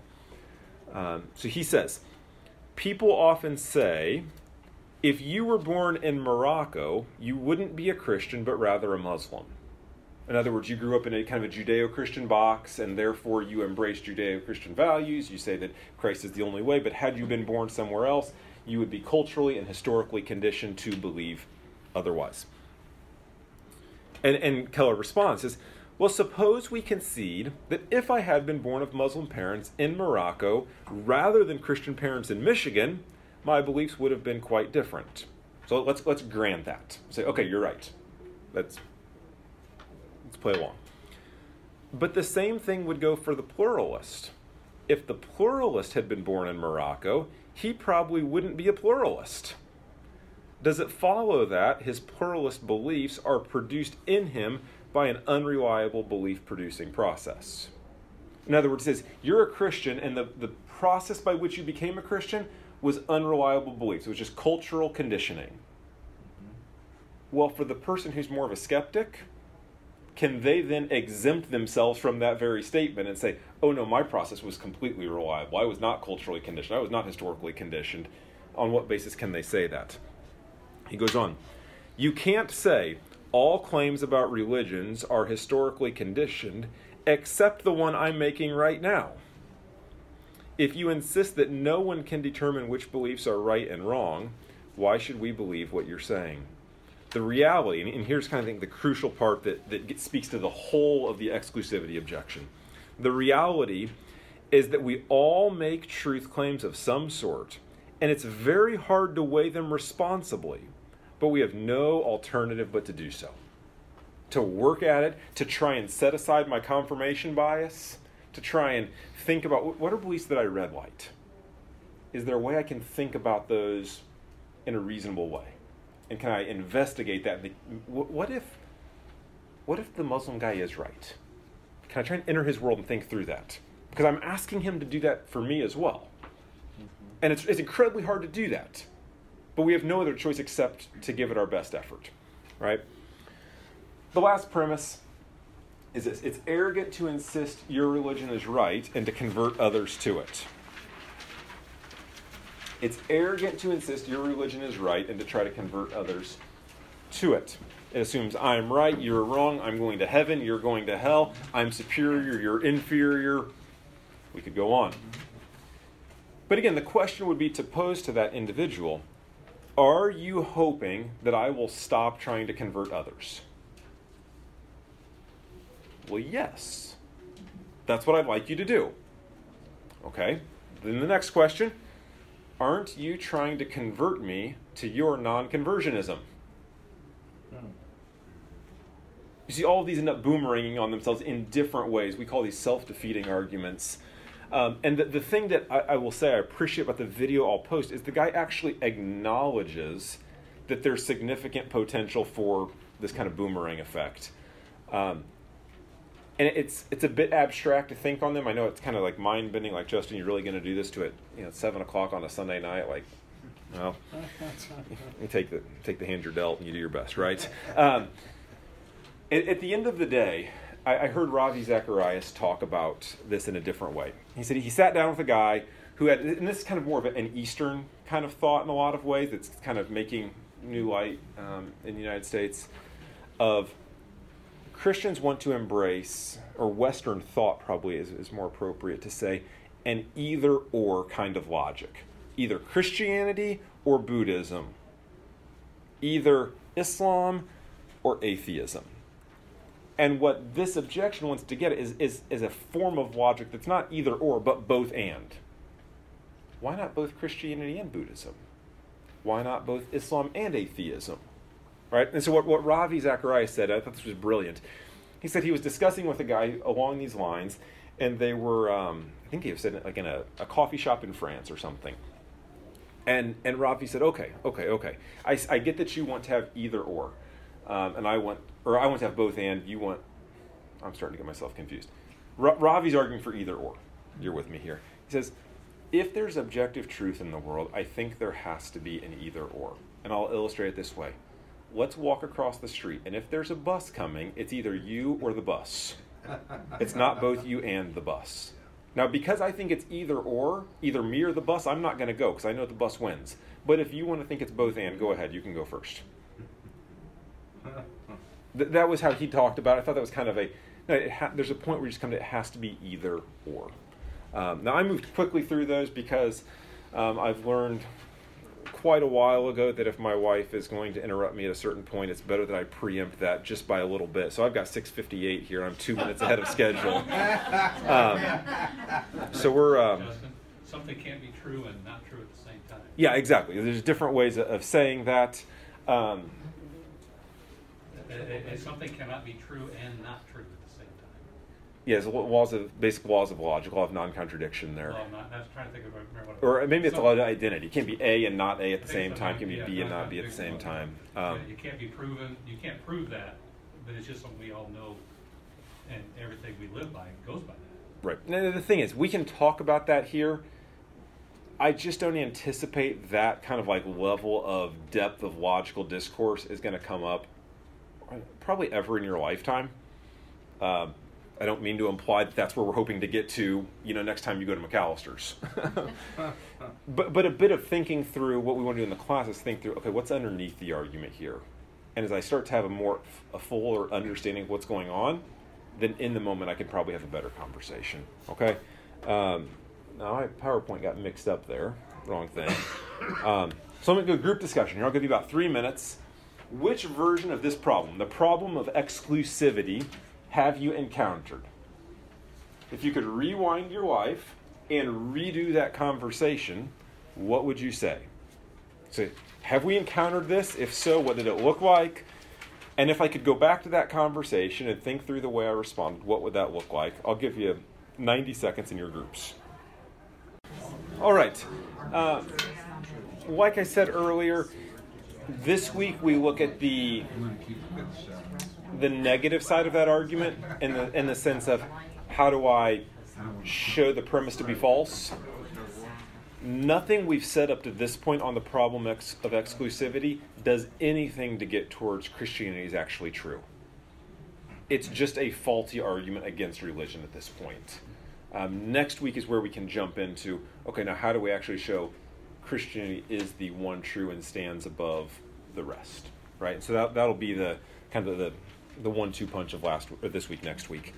Speaker 1: Um, so he says, people often say, if you were born in Morocco, you wouldn't be a Christian, but rather a Muslim. In other words, you grew up in a kind of a Judeo Christian box, and therefore you embrace Judeo Christian values. You say that Christ is the only way, but had you been born somewhere else, you would be culturally and historically conditioned to believe otherwise. And, and Keller responds, says, Well, suppose we concede that if I had been born of Muslim parents in Morocco rather than Christian parents in Michigan, my beliefs would have been quite different. So let's, let's grant that. Say, okay, you're right. Let's, let's play along. But the same thing would go for the pluralist. If the pluralist had been born in Morocco, he probably wouldn't be a pluralist. Does it follow that his pluralist beliefs are produced in him by an unreliable belief producing process? In other words, it says you're a Christian, and the, the process by which you became a Christian was unreliable beliefs. It was just cultural conditioning. Mm-hmm. Well, for the person who's more of a skeptic, can they then exempt themselves from that very statement and say, oh no, my process was completely reliable. I was not culturally conditioned. I was not historically conditioned. On what basis can they say that? He goes on, you can't say all claims about religions are historically conditioned except the one I'm making right now. If you insist that no one can determine which beliefs are right and wrong, why should we believe what you're saying? The reality, and here's kind of think the crucial part that, that speaks to the whole of the exclusivity objection. The reality is that we all make truth claims of some sort, and it's very hard to weigh them responsibly, but we have no alternative but to do so. To work at it, to try and set aside my confirmation bias, to try and think about what are beliefs that I red light? Is there a way I can think about those in a reasonable way? And can I investigate that? What if, what if the Muslim guy is right? Can I try and enter his world and think through that? Because I'm asking him to do that for me as well. Mm-hmm. And it's, it's incredibly hard to do that. But we have no other choice except to give it our best effort, right? The last premise is this it's arrogant to insist your religion is right and to convert others to it. It's arrogant to insist your religion is right and to try to convert others to it. It assumes I'm right, you're wrong, I'm going to heaven, you're going to hell, I'm superior, you're inferior. We could go on. But again, the question would be to pose to that individual Are you hoping that I will stop trying to convert others? Well, yes. That's what I'd like you to do. Okay? Then the next question Aren't you trying to convert me to your non conversionism? You see, all of these end up boomeranging on themselves in different ways. We call these self defeating arguments. Um, and the, the thing that I, I, will say I appreciate about the video I'll post is the guy actually acknowledges that there's significant potential for this kind of boomerang effect. Um, and it's it's a bit abstract to think on them. I know it's kind of like mind bending. Like Justin, you're really going to do this to it? You know, seven o'clock on a Sunday night. Like, well, you take the take the hand you're dealt and you do your best, right? Um, at, at, the end of the day, I, I heard Ravi Zacharias talk about this in a different way. He said he sat down with a guy who had, and this is kind of more of an Eastern kind of thought in a lot of ways. It's kind of making new light um, in the United States of Christians want to embrace, or Western thought probably is, is more appropriate to say, an either or kind of logic. Either Christianity or Buddhism, either Islam or atheism. And what this objection wants to get is, is, is a form of logic that's not either or, but both and. Why not both Christianity and Buddhism? Why not both Islam and atheism? right? And so what, what Ravi Zacharias said, I thought this was brilliant. He said he was discussing with a guy along these lines, and they were, um, I think he was said like in a, a coffee shop in France or something. And and Ravi said, okay, okay, okay. I, I get that you want to have either or, um, and I want, or I want to have both and. You want, I'm starting to get myself confused. Ra- Ravi's arguing for either or. You're with me here. He says, if there's objective truth in the world, I think there has to be an either or. And I'll illustrate it this way let's walk across the street. And if there's a bus coming, it's either you or the bus. It's not both you and the bus. Now, because I think it's either or, either me or the bus, I'm not going to go because I know the bus wins. But if you want to think it's both and, go ahead. You can go first. Th- that was how he talked about it. I thought that was kind of a. No, ha- there's a point where you just come to it has to be either or. Um, now, I moved quickly through those because um, I've learned quite a while ago that if my wife is going to interrupt me at a certain point, it's better that I preempt that just by a little bit. So I've got 6:58 here. I'm two minutes ahead of schedule. Um, so we're. Um,
Speaker 6: Justin, something can't be true and not true at the same time.
Speaker 1: Yeah, exactly. There's different ways of saying that. Um,
Speaker 6: something cannot be true and not true at the same time.
Speaker 1: Yes, laws of basic laws of logic, law of non-contradiction there.
Speaker 6: Well, I'm not, I was trying to think of what
Speaker 1: Or maybe it's so, a law of identity. It can't be A and not A at the same time. It can be yeah, B and not B at the same time.
Speaker 6: Um, you can't be proven. You can't prove that, but it's just something we all know, and everything we live by goes by that.
Speaker 1: Right. The thing is, we can talk about that here. I just don't anticipate that kind of like level of depth of logical discourse is going to come up probably ever in your lifetime. Um, I don't mean to imply that that's where we're hoping to get to, you know, next time you go to McAlister's. but but a bit of thinking through what we want to do in the class is think through, okay, what's underneath the argument here? And as I start to have a more a fuller understanding of what's going on, then in the moment I could probably have a better conversation. Okay. Um, now my PowerPoint got mixed up there. Wrong thing. Um, so I'm going to do a group discussion here. I'll give you about three minutes. Which version of this problem, the problem of exclusivity, have you encountered? If you could rewind your life and redo that conversation, what would you say? So, have we encountered this? If so, what did it look like? And if I could go back to that conversation and think through the way I responded, what would that look like? I'll give you 90 seconds in your groups. All right. Uh, like I said earlier, this week we look at the the negative side of that argument in the in the sense of how do I show the premise to be false? Nothing we've said up to this point on the problem ex- of exclusivity does anything to get towards Christianity is actually true. It's just a faulty argument against religion at this point. Um, next week is where we can jump into okay, now how do we actually show Christianity is the one true and stands above the rest, right? So that that'll be the kind of the the one-two punch of last or this week, next week.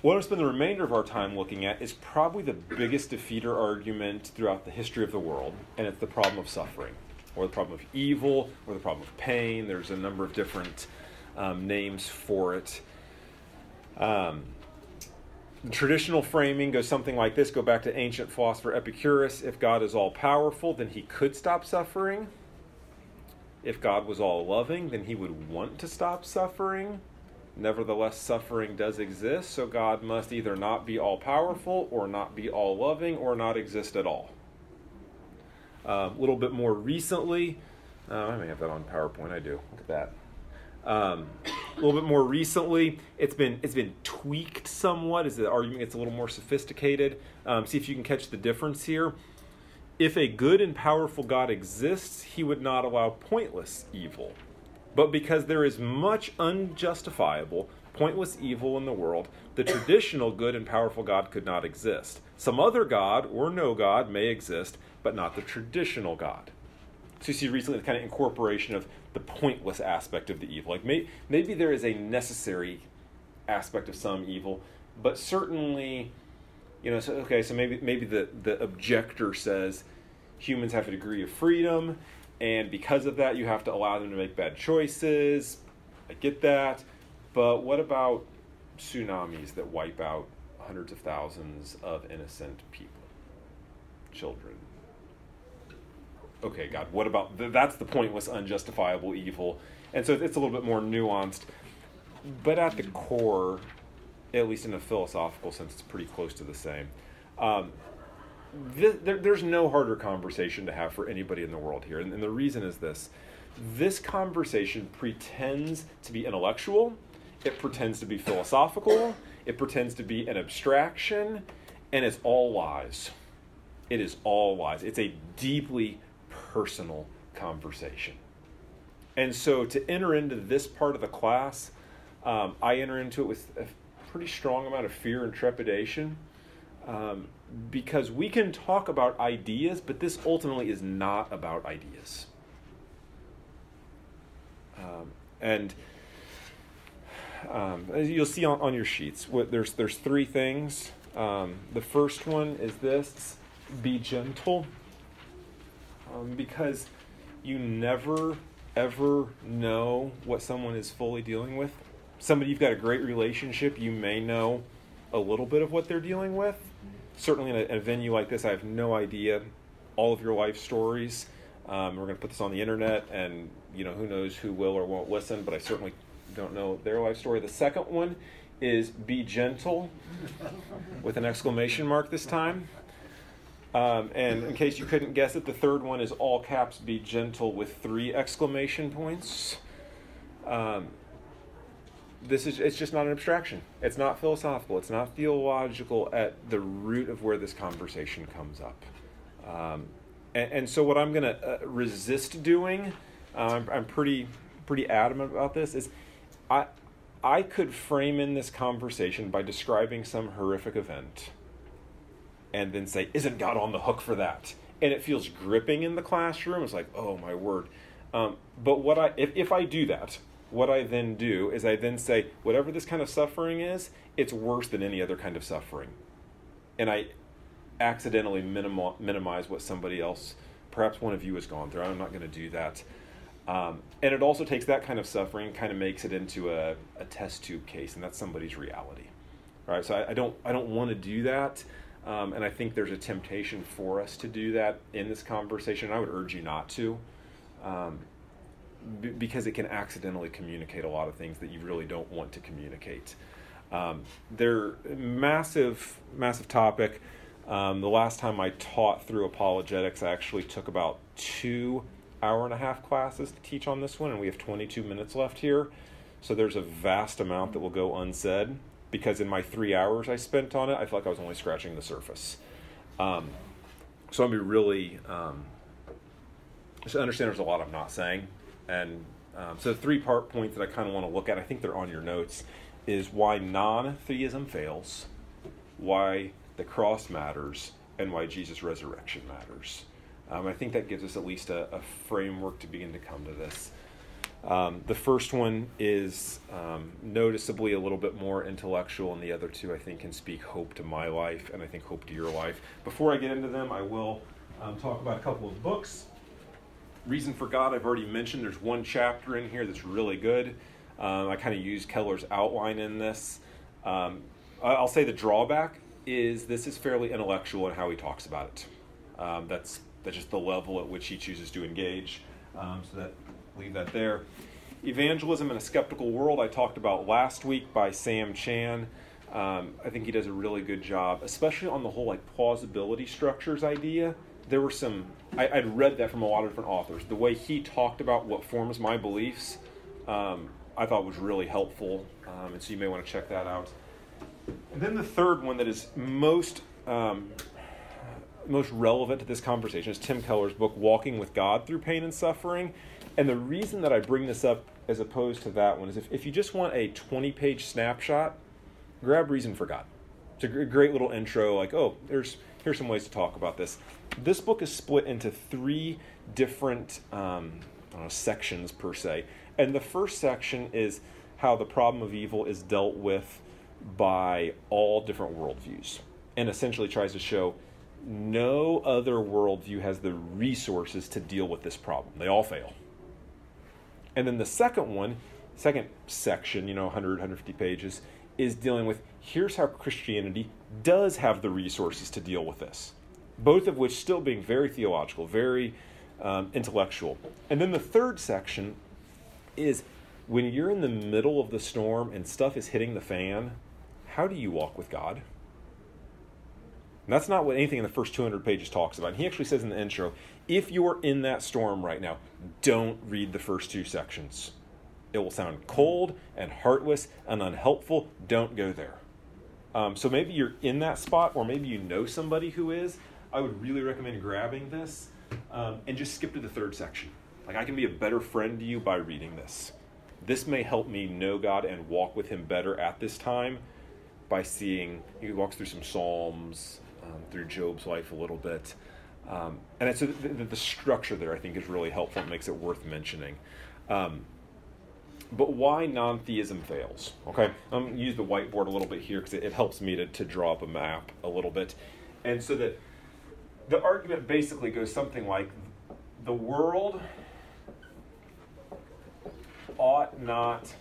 Speaker 1: What I'm gonna spend the remainder of our time looking at is probably the biggest defeater argument throughout the history of the world, and it's the problem of suffering, or the problem of evil, or the problem of pain. There's a number of different um, names for it. Um, traditional framing goes something like this go back to ancient philosopher Epicurus. If God is all powerful, then he could stop suffering. If God was all loving, then he would want to stop suffering. Nevertheless, suffering does exist, so God must either not be all powerful, or not be all loving, or not exist at all. Um, a little bit more recently, uh, I may have that on PowerPoint. I do. Look at that. Um, a little bit more recently, it's been it's been tweaked somewhat as the argument gets a little more sophisticated. Um, see if you can catch the difference here. If a good and powerful God exists, he would not allow pointless evil. But because there is much unjustifiable, pointless evil in the world, the traditional good and powerful God could not exist. Some other God or no God may exist, but not the traditional God. So you see recently the kind of incorporation of the pointless aspect of the evil. Like may, maybe there is a necessary aspect of some evil, but certainly, you know, so, okay, so maybe maybe the, the objector says humans have a degree of freedom, and because of that, you have to allow them to make bad choices. I get that, but what about tsunamis that wipe out hundreds of thousands of innocent people, children? Okay, God, what about th- that's the pointless, unjustifiable evil? And so it's a little bit more nuanced, but at the core, at least in a philosophical sense, it's pretty close to the same. Um, th- there, there's no harder conversation to have for anybody in the world here, and, and the reason is this: this conversation pretends to be intellectual, it pretends to be philosophical, it pretends to be an abstraction, and it's all lies. It is all lies. It's a deeply personal conversation. And so to enter into this part of the class, um, I enter into it with a pretty strong amount of fear and trepidation um, because we can talk about ideas, but this ultimately is not about ideas. Um, and um, as you'll see on, on your sheets, what, there's, there's three things. Um, the first one is this be gentle um, because you never ever know what someone is fully dealing with. Somebody you've got a great relationship, you may know a little bit of what they're dealing with. Certainly, in a, in a venue like this, I have no idea all of your life stories. Um, we're going to put this on the internet, and you know who knows who will or won't listen, but I certainly don't know their life story. The second one is be gentle with an exclamation mark this time. Um, and in case you couldn't guess it, the third one is all caps be gentle with three exclamation points. Um, this is it's just not an abstraction. It's not philosophical. It's not theological at the root of where this conversation comes up. Um, and, and, so, what I'm going to uh, resist doing, uh, I'm, I'm pretty pretty adamant about this, is I I could frame in this conversation by describing some horrific event, and then say, "Isn't God on the hook for that?" And it feels gripping in the classroom. It's like, "Oh my word." Um, but what I if, if I do that, what I then do is I then say, whatever this kind of suffering is, it's worse than any other kind of suffering. And I accidentally minimize what somebody else, perhaps one of you, has gone through. I'm not going to do that. Um, and it also takes that kind of suffering, kind of makes it into a, a test tube case, and that's somebody's reality. Right? So I, I don't, I don't want to do that. Um, and I think there's a temptation for us to do that in this conversation. I would urge you not to. Um, b- because it can accidentally communicate a lot of things that you really don't want to communicate. Um, they're massive, massive topic. Um, the last time I taught through apologetics, I actually took about two hour and a half classes to teach on this one, and we have 22 minutes left here. So there's a vast amount that will go unsaid because in my three hours I spent on it, I felt like I was only scratching the surface. Um, so I'm be really um, just understand there's a lot I'm not saying, and um, so three part points that I kind of want to look at. I think they're on your notes. Is why non-theism fails, why the cross matters, and why Jesus' resurrection matters. Um, I think that gives us at least a, a, framework to begin to come to this. Um, the first one is um, noticeably a little bit more intellectual, and the other two, I think, can speak hope to my life and I think hope to your life. Before I get into them, I will um, talk about a couple of books Reason for God, I've already mentioned. There's one chapter in here that's really good. Um, I kind of use Keller's outline in this. Um, I'll say the drawback is this is fairly intellectual in how he talks about it. Um, that's that's just the level at which he chooses to engage. So that leave that there. Evangelism in a Skeptical World, I talked about last week by Sam Chan. Um, I think he does a really good job, especially on the whole like plausibility structures idea there were some I, would read that from a lot of different authors. The way he talked about what forms my beliefs, um, I thought was really helpful, um, and so you may want to check that out. And then the third one that is most um, most relevant to this conversation is Tim Keller's book, Walking with God Through Pain and Suffering. And the reason that I bring this up as opposed to that one is if, if you just want a 20 page snapshot, grab Reason for God. It's a great little intro, like, oh, there's here's some ways to talk about this. This book is split into three different um, know, sections, per se. And the first section is how the problem of evil is dealt with by all different worldviews, and essentially tries to show no other worldview has the resources to deal with this problem. They all fail. And then the second one, second section, you know, 100, 150 pages, is dealing with here's how Christianity does have the resources to deal with this. Both of which still being very theological, very um, intellectual. And then the third section is when you're in the middle of the storm and stuff is hitting the fan, how do you walk with God? And that's not what anything in the first 200 pages talks about. And he actually says in the intro if you're in that storm right now, don't read the first two sections. It will sound cold and heartless and unhelpful. Don't go there. Um, so maybe you're in that spot, or maybe you know somebody who is. I would really recommend grabbing this um, and just skip to the third section. Like, I can be a better friend to you by reading this. This may help me know God and walk with Him better at this time by seeing, he walks through some Psalms, um, through Job's life a little bit. Um, and so the, the, structure there, I think, is really helpful and makes it worth mentioning. Um, but why non-theism fails? Okay, I'm going to use the whiteboard a little bit here because it, it, helps me to, to draw up a map a little bit. And so that the argument basically goes something like the world ought not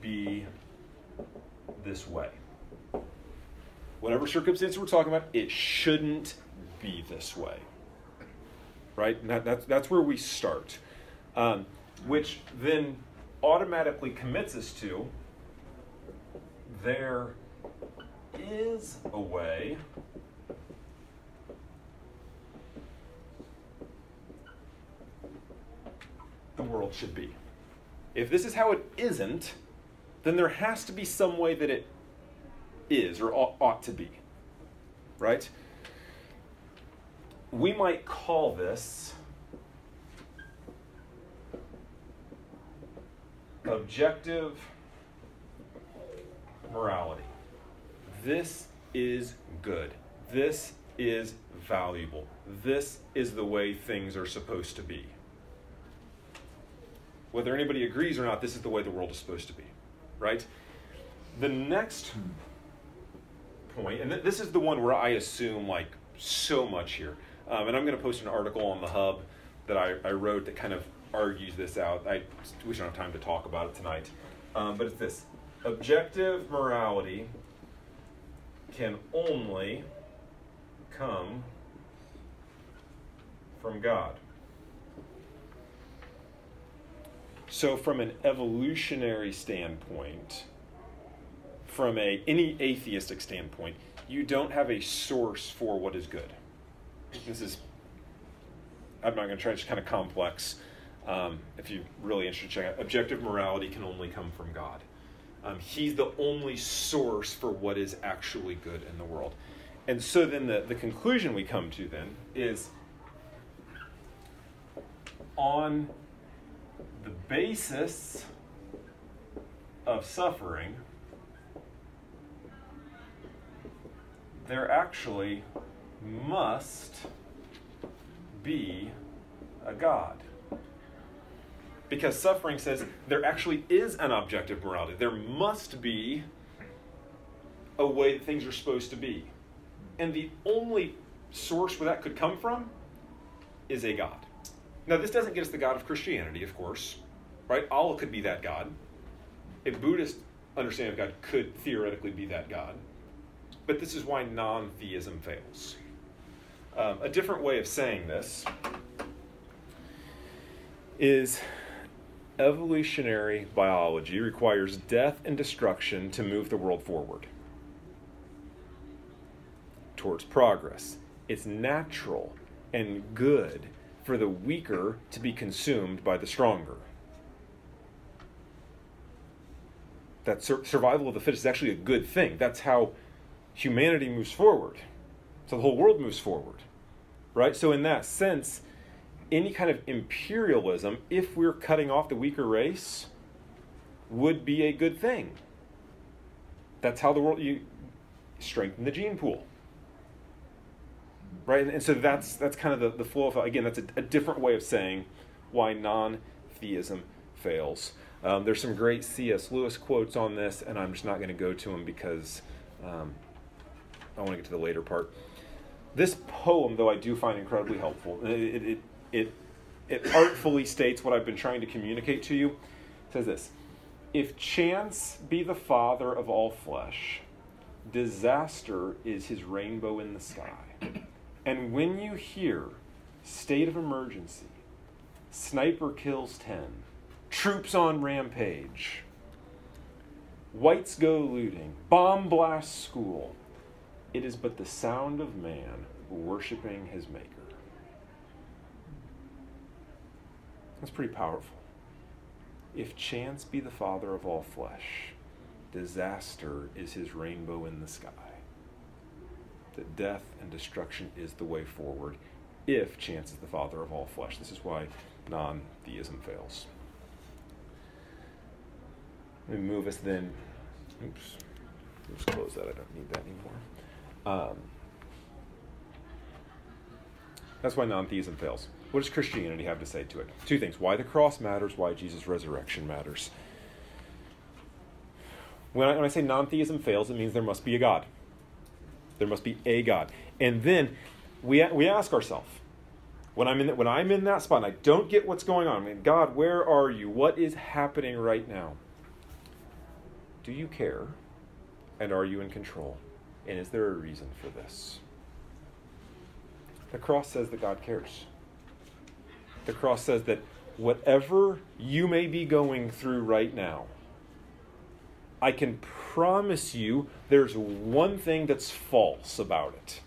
Speaker 1: be this way. Whatever circumstance we're talking about, it shouldn't be this way. Right? That, that's, that's where we start. Um, which then automatically commits us to there is a way the world should be. If this is how it isn't, then there has to be some way that it is or ought, ought to be. Right? We might call this objective morality. This is good. This is valuable. This is the way things are supposed to be. Whether anybody agrees or not, this is the way the world is supposed to be. Right? The next point, and th- this is the one where I assume like so much here. Um, and I'm going to post an article on the hub that I, I wrote that kind of argues this out. I we don't have time to talk about it tonight, um, but it's this: objective morality can only come from God. So, from an evolutionary standpoint, from a any atheistic standpoint, you don't have a source for what is good. This is I'm not going to try. It's kind of complex. Um, if you're really interested, check out. Objective morality can only come from God. Um, he's the only source for what is actually good in the world. And so then the, the conclusion we come to then is on the basis of suffering, there actually must be a God. Because suffering says there actually is an objective morality. There must be a way that things are supposed to be. And the only source where that could come from is a God. Now, this doesn't get us the God of Christianity, of course, right? Allah could be that God. A Buddhist understanding of God could theoretically be that God. But this is why non theism fails. Um, a different way of saying this is evolutionary biology requires death and destruction to move the world forward towards progress. It's natural and good for the weaker to be consumed by the stronger. That sur- survival of the fittest is actually a good thing. That's how humanity moves forward. So the whole world moves forward. Right? So, in that sense, any kind of imperialism, if we're cutting off the weaker race, would be a good thing. That's how the world you strengthen the gene pool. Right? And, and so that's that's kind of the, the flow of again, that's a, a different way of saying why non-theism fails. Um, there's some great C.S. Lewis quotes on this, and I'm just not going to go to them because um, I want to get to the later part. This poem, though, I do find incredibly helpful. It, it, it, it artfully states what I've been trying to communicate to you. It says this If chance be the father of all flesh, disaster is his rainbow in the sky. And when you hear state of emergency, sniper kills 10, troops on rampage, whites go looting, bomb blasts school, it is but the sound of man worshiping his maker. That's pretty powerful. If chance be the father of all flesh, disaster is his rainbow in the sky. That death and destruction is the way forward if chance is the father of all flesh. This is why non theism fails. Let me move us then. Oops. Let's close that. I don't need that anymore. Um, that's why non theism fails. What does Christianity have to say to it? Two things why the cross matters, why Jesus' resurrection matters. When I, when I say non theism fails, it means there must be a God. There must be a God. And then we, we ask ourselves, when I'm, in that, when I'm in that spot and I don't get what's going on, I mean, God, where are you? What is happening right now? Do you care? And are you in control? And is there a reason for this? The cross says that God cares. The cross says that whatever you may be going through right now, I can promise you there's one thing that's false about it.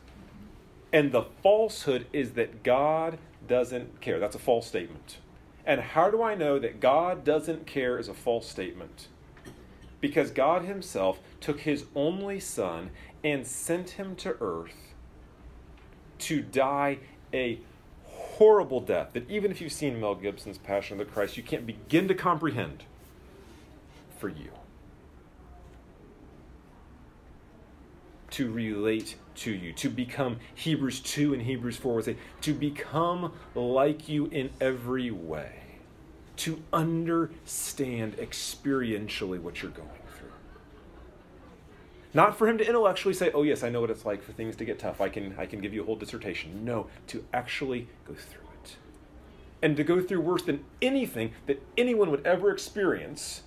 Speaker 1: And the falsehood is that God doesn't care. That's a false statement. And how do I know that God doesn't care is a false statement? Because God Himself took His only Son and sent Him to earth to die a horrible death that even if you've seen Mel Gibson's Passion of the Christ, you can't begin to comprehend for you. To relate to you, to become Hebrews 2 and Hebrews 4 would say, to become like you in every way, to understand experientially what you're going. Not for him to intellectually say, oh, yes, I know what it's like for things to get tough. I can, I can give you a whole dissertation. No, to actually go through it. And to go through worse than anything that anyone would ever experience,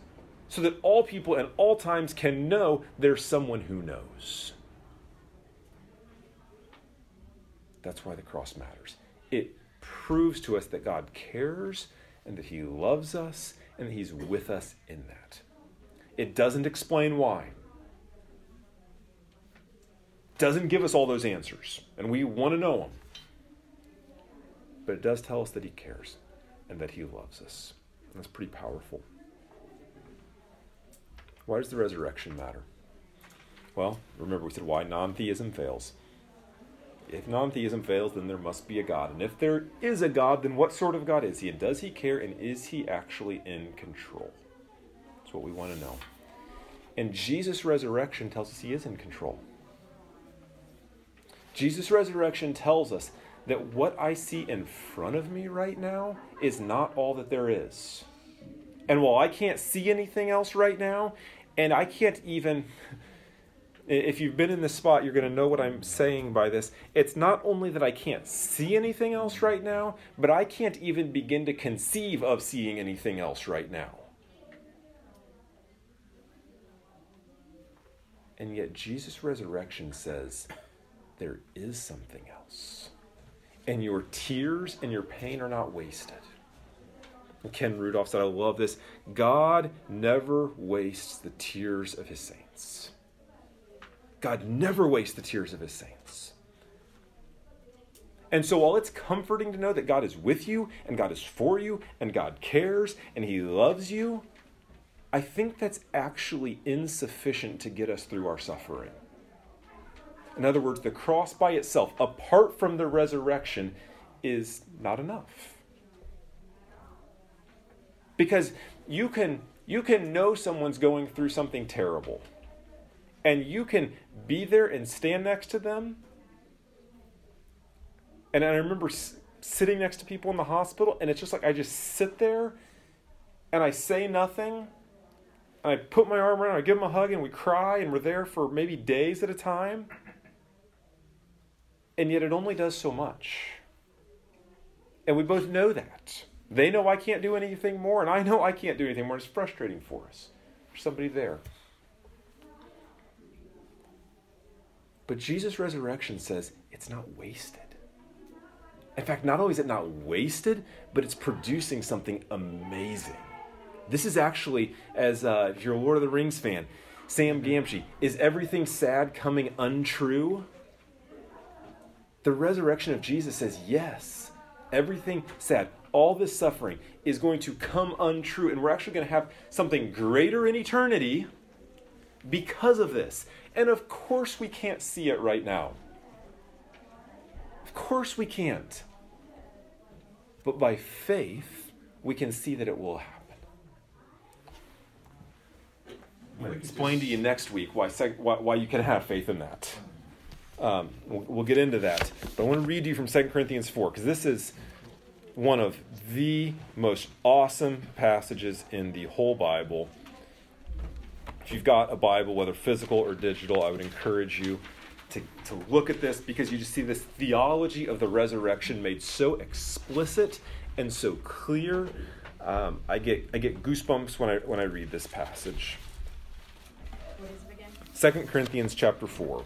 Speaker 1: so that all people and all times can know there's someone who knows. That's why the cross matters. It proves to us that God cares and that He loves us and that He's with us in that. It doesn't explain why. Doesn't give us all those answers, and we want to know them. But it does tell us that He cares and that He loves us. And that's pretty powerful. Why does the resurrection matter? Well, remember we said why non theism fails. If non theism fails, then there must be a God. And if there is a God, then what sort of God is he? And does he care? And is he actually in control? That's what we want to know. And Jesus' resurrection tells us he is in control. Jesus' resurrection tells us that what I see in front of me right now is not all that there is. And while I can't see anything else right now, and I can't even if you've been in this spot, you're going to know what I'm saying by this. It's not only that I can't see anything else right now, but I can't even begin to conceive of seeing anything else right now. And yet, Jesus' resurrection says there is something else. And your tears and your pain are not wasted. Ken Rudolph said, I love this. God never wastes the tears of his saints. God never wastes the tears of his saints. And so, while it's comforting to know that God is with you and God is for you and God cares and he loves you, I think that's actually insufficient to get us through our suffering. In other words, the cross by itself, apart from the resurrection, is not enough. Because you can, you can know someone's going through something terrible and you can be there and stand next to them. And I remember sitting next to people in the hospital, and it's just like I just sit there and I say nothing. And I put my arm around, I give them a hug, and we cry, and we're there for maybe days at a time. And yet it only does so much. And we both know that. They know I can't do anything more, and I know I can't do anything more. It's frustrating for us. There's somebody there. But Jesus' resurrection says it's not wasted. In fact, not only is it not wasted, but it's producing something amazing. This is actually, as uh, if you're a Lord of the Rings fan, Sam Gamgee, is everything sad coming untrue? The resurrection of Jesus says, yes, everything sad, all this suffering is going to come untrue, and we're actually going to have something greater in eternity because of this. And of course, we can't see it right now. Of course, we can't. But by faith, we can see that it will happen. I'm going to explain to you next week why, why, why you can have faith in that. Um, we'll, we'll, get into that. But I want to read you from 2 Corinthians 4, because this is one of the most awesome passages in the whole Bible. If you've got a Bible, whether physical or digital, I would encourage you to, to look at this because you just see this theology of the resurrection made so explicit and so clear. Um, I get I get goosebumps when I when I read this passage.
Speaker 4: What is it again?
Speaker 1: Second Corinthians chapter four.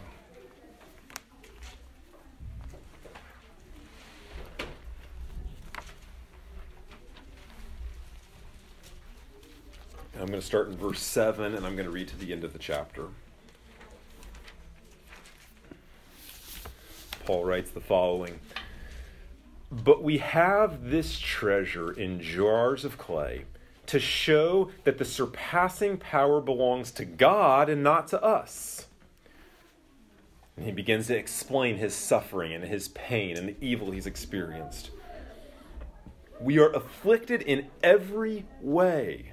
Speaker 1: I'm going to start in verse 7 and I'm going to read to the end of the chapter. Paul writes the following But we have this treasure in jars of clay to show that the surpassing power belongs to God and not to us. And he begins to explain his suffering and his pain and the evil he's experienced. We are afflicted in every way,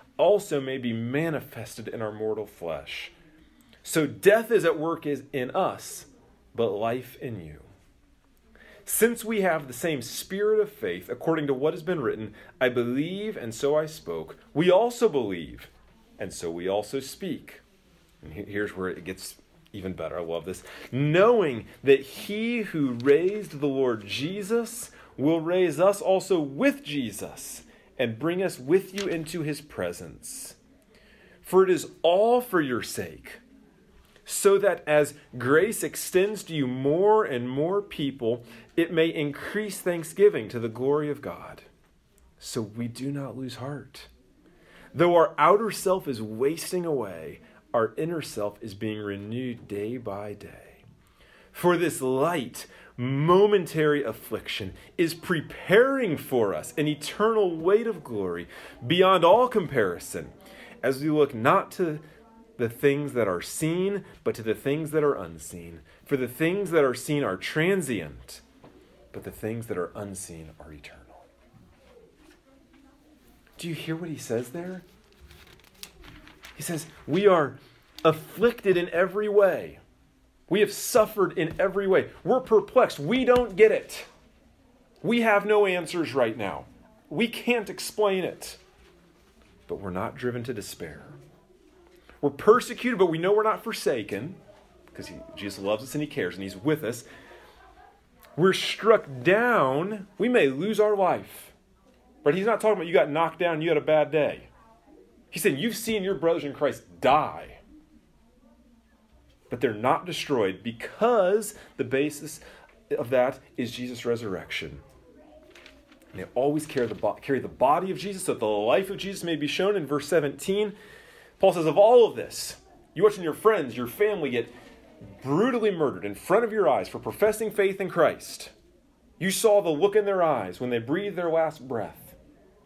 Speaker 1: also may be manifested in our mortal flesh. So death is at work is in us, but life in you. Since we have the same spirit of faith, according to what has been written, I believe and so I spoke, we also believe and so we also speak. And here's where it gets even better. I love this. Knowing that he who raised the Lord Jesus will raise us also with Jesus and bring us with you into his presence. For it is all for your sake so that as grace extends to you more and more people, it may increase thanksgiving to the glory of God. So we do not lose heart. Though our outer self is wasting away, our inner self is being renewed day by day. For this light, momentary affliction is preparing for us an eternal weight of glory beyond all comparison as we look not to the things that are seen, but to the things that are unseen. For the things that are seen are transient, but the things that are unseen are eternal. Do you hear what he says there? He says, We are afflicted in every way. We have suffered in every way. We're perplexed. We don't get it. We have no answers right now. We can't explain it. But we're not driven to despair. We're persecuted, but we know we're not forsaken because Jesus loves us and he cares and he's with us. We're struck down. We may lose our life. But he's not talking about you got knocked down, you had a bad day. He's saying you've seen your brothers in Christ die. But they're not destroyed because the basis of that is Jesus' resurrection. And they always carry the, carry the body of Jesus so that the life of Jesus may be shown in verse 17. Paul says, of all of this, you watching your friends, your family get brutally murdered in front of your eyes for professing faith in Christ. You saw the look in their eyes when they breathed their last breath.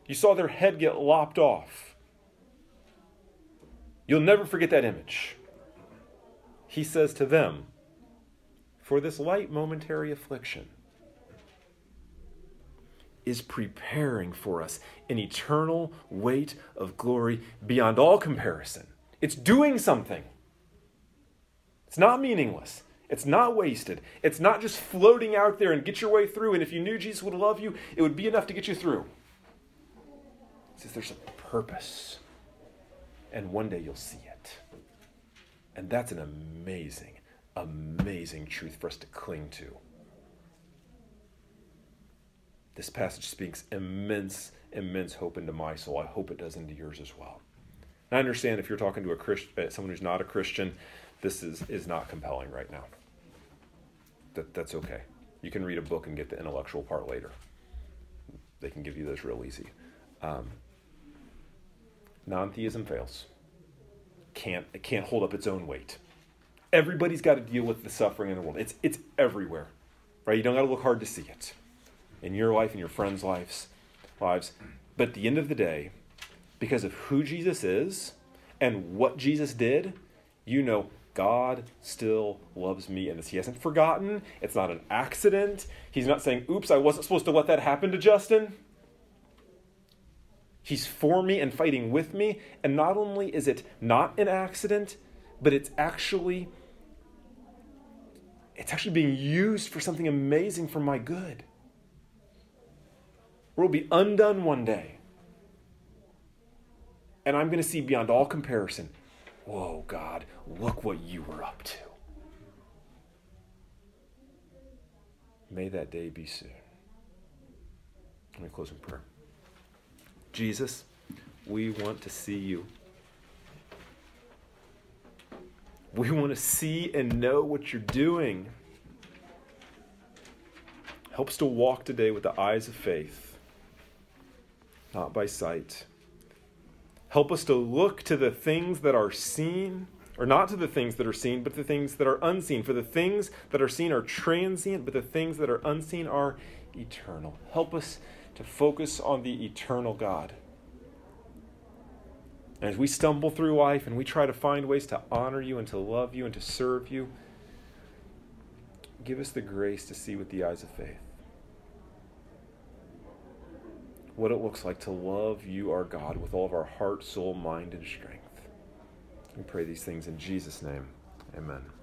Speaker 1: You saw their head get lopped off. You'll never forget that image. He says to them, For this light momentary affliction, is preparing for us an eternal weight of glory beyond all comparison. It's doing something. It's not meaningless. It's not wasted. It's not just floating out there and get your way through. And if you knew Jesus would love you, it would be enough to get you through. It says there's a purpose. And one day you'll see it. And that's an amazing, amazing truth for us to cling to. This passage speaks immense, immense hope into my soul. I hope it does into yours as well. And I understand if you're talking to a Christian, uh, someone who's not a Christian, this is, is not compelling right now. That, that's okay. You can read a book and get the intellectual part later. They can give you this real easy. Um, non-theism fails. Can't it can't hold up its own weight. Everybody's got to deal with the suffering in the world. It's it's everywhere, right? You don't got to look hard to see it in your life and your friends' lives, lives. But at the end of the day, because of who Jesus is and what Jesus did, you know God still loves me and this. He hasn't forgotten. It's not an accident. He's not saying, oops, I wasn't supposed to let that happen to Justin. He's for me and fighting with me. And not only is it not an accident, but it's actually it's actually being used for something amazing for my good We'll be undone one day. And I'm going to see beyond all comparison whoa, God, look what you were up to. May that day be soon. Let me close in prayer. Jesus, we want to see you. We want to see and know what you're doing. Help us to walk today with the eyes of faith, not by sight. Help us to look to the things that are seen, or not to the things that are seen, but to the things that are unseen. For the things that are seen are transient, but the things that are unseen are eternal. Help us to focus on the eternal God. And as we stumble through life and we try to find ways to honor you and to love you and to serve you, give us the grace to see with the eyes of faith what it looks like to love you, our God, with all of our heart, soul, mind, and strength. We pray these things in Jesus' name. Amen.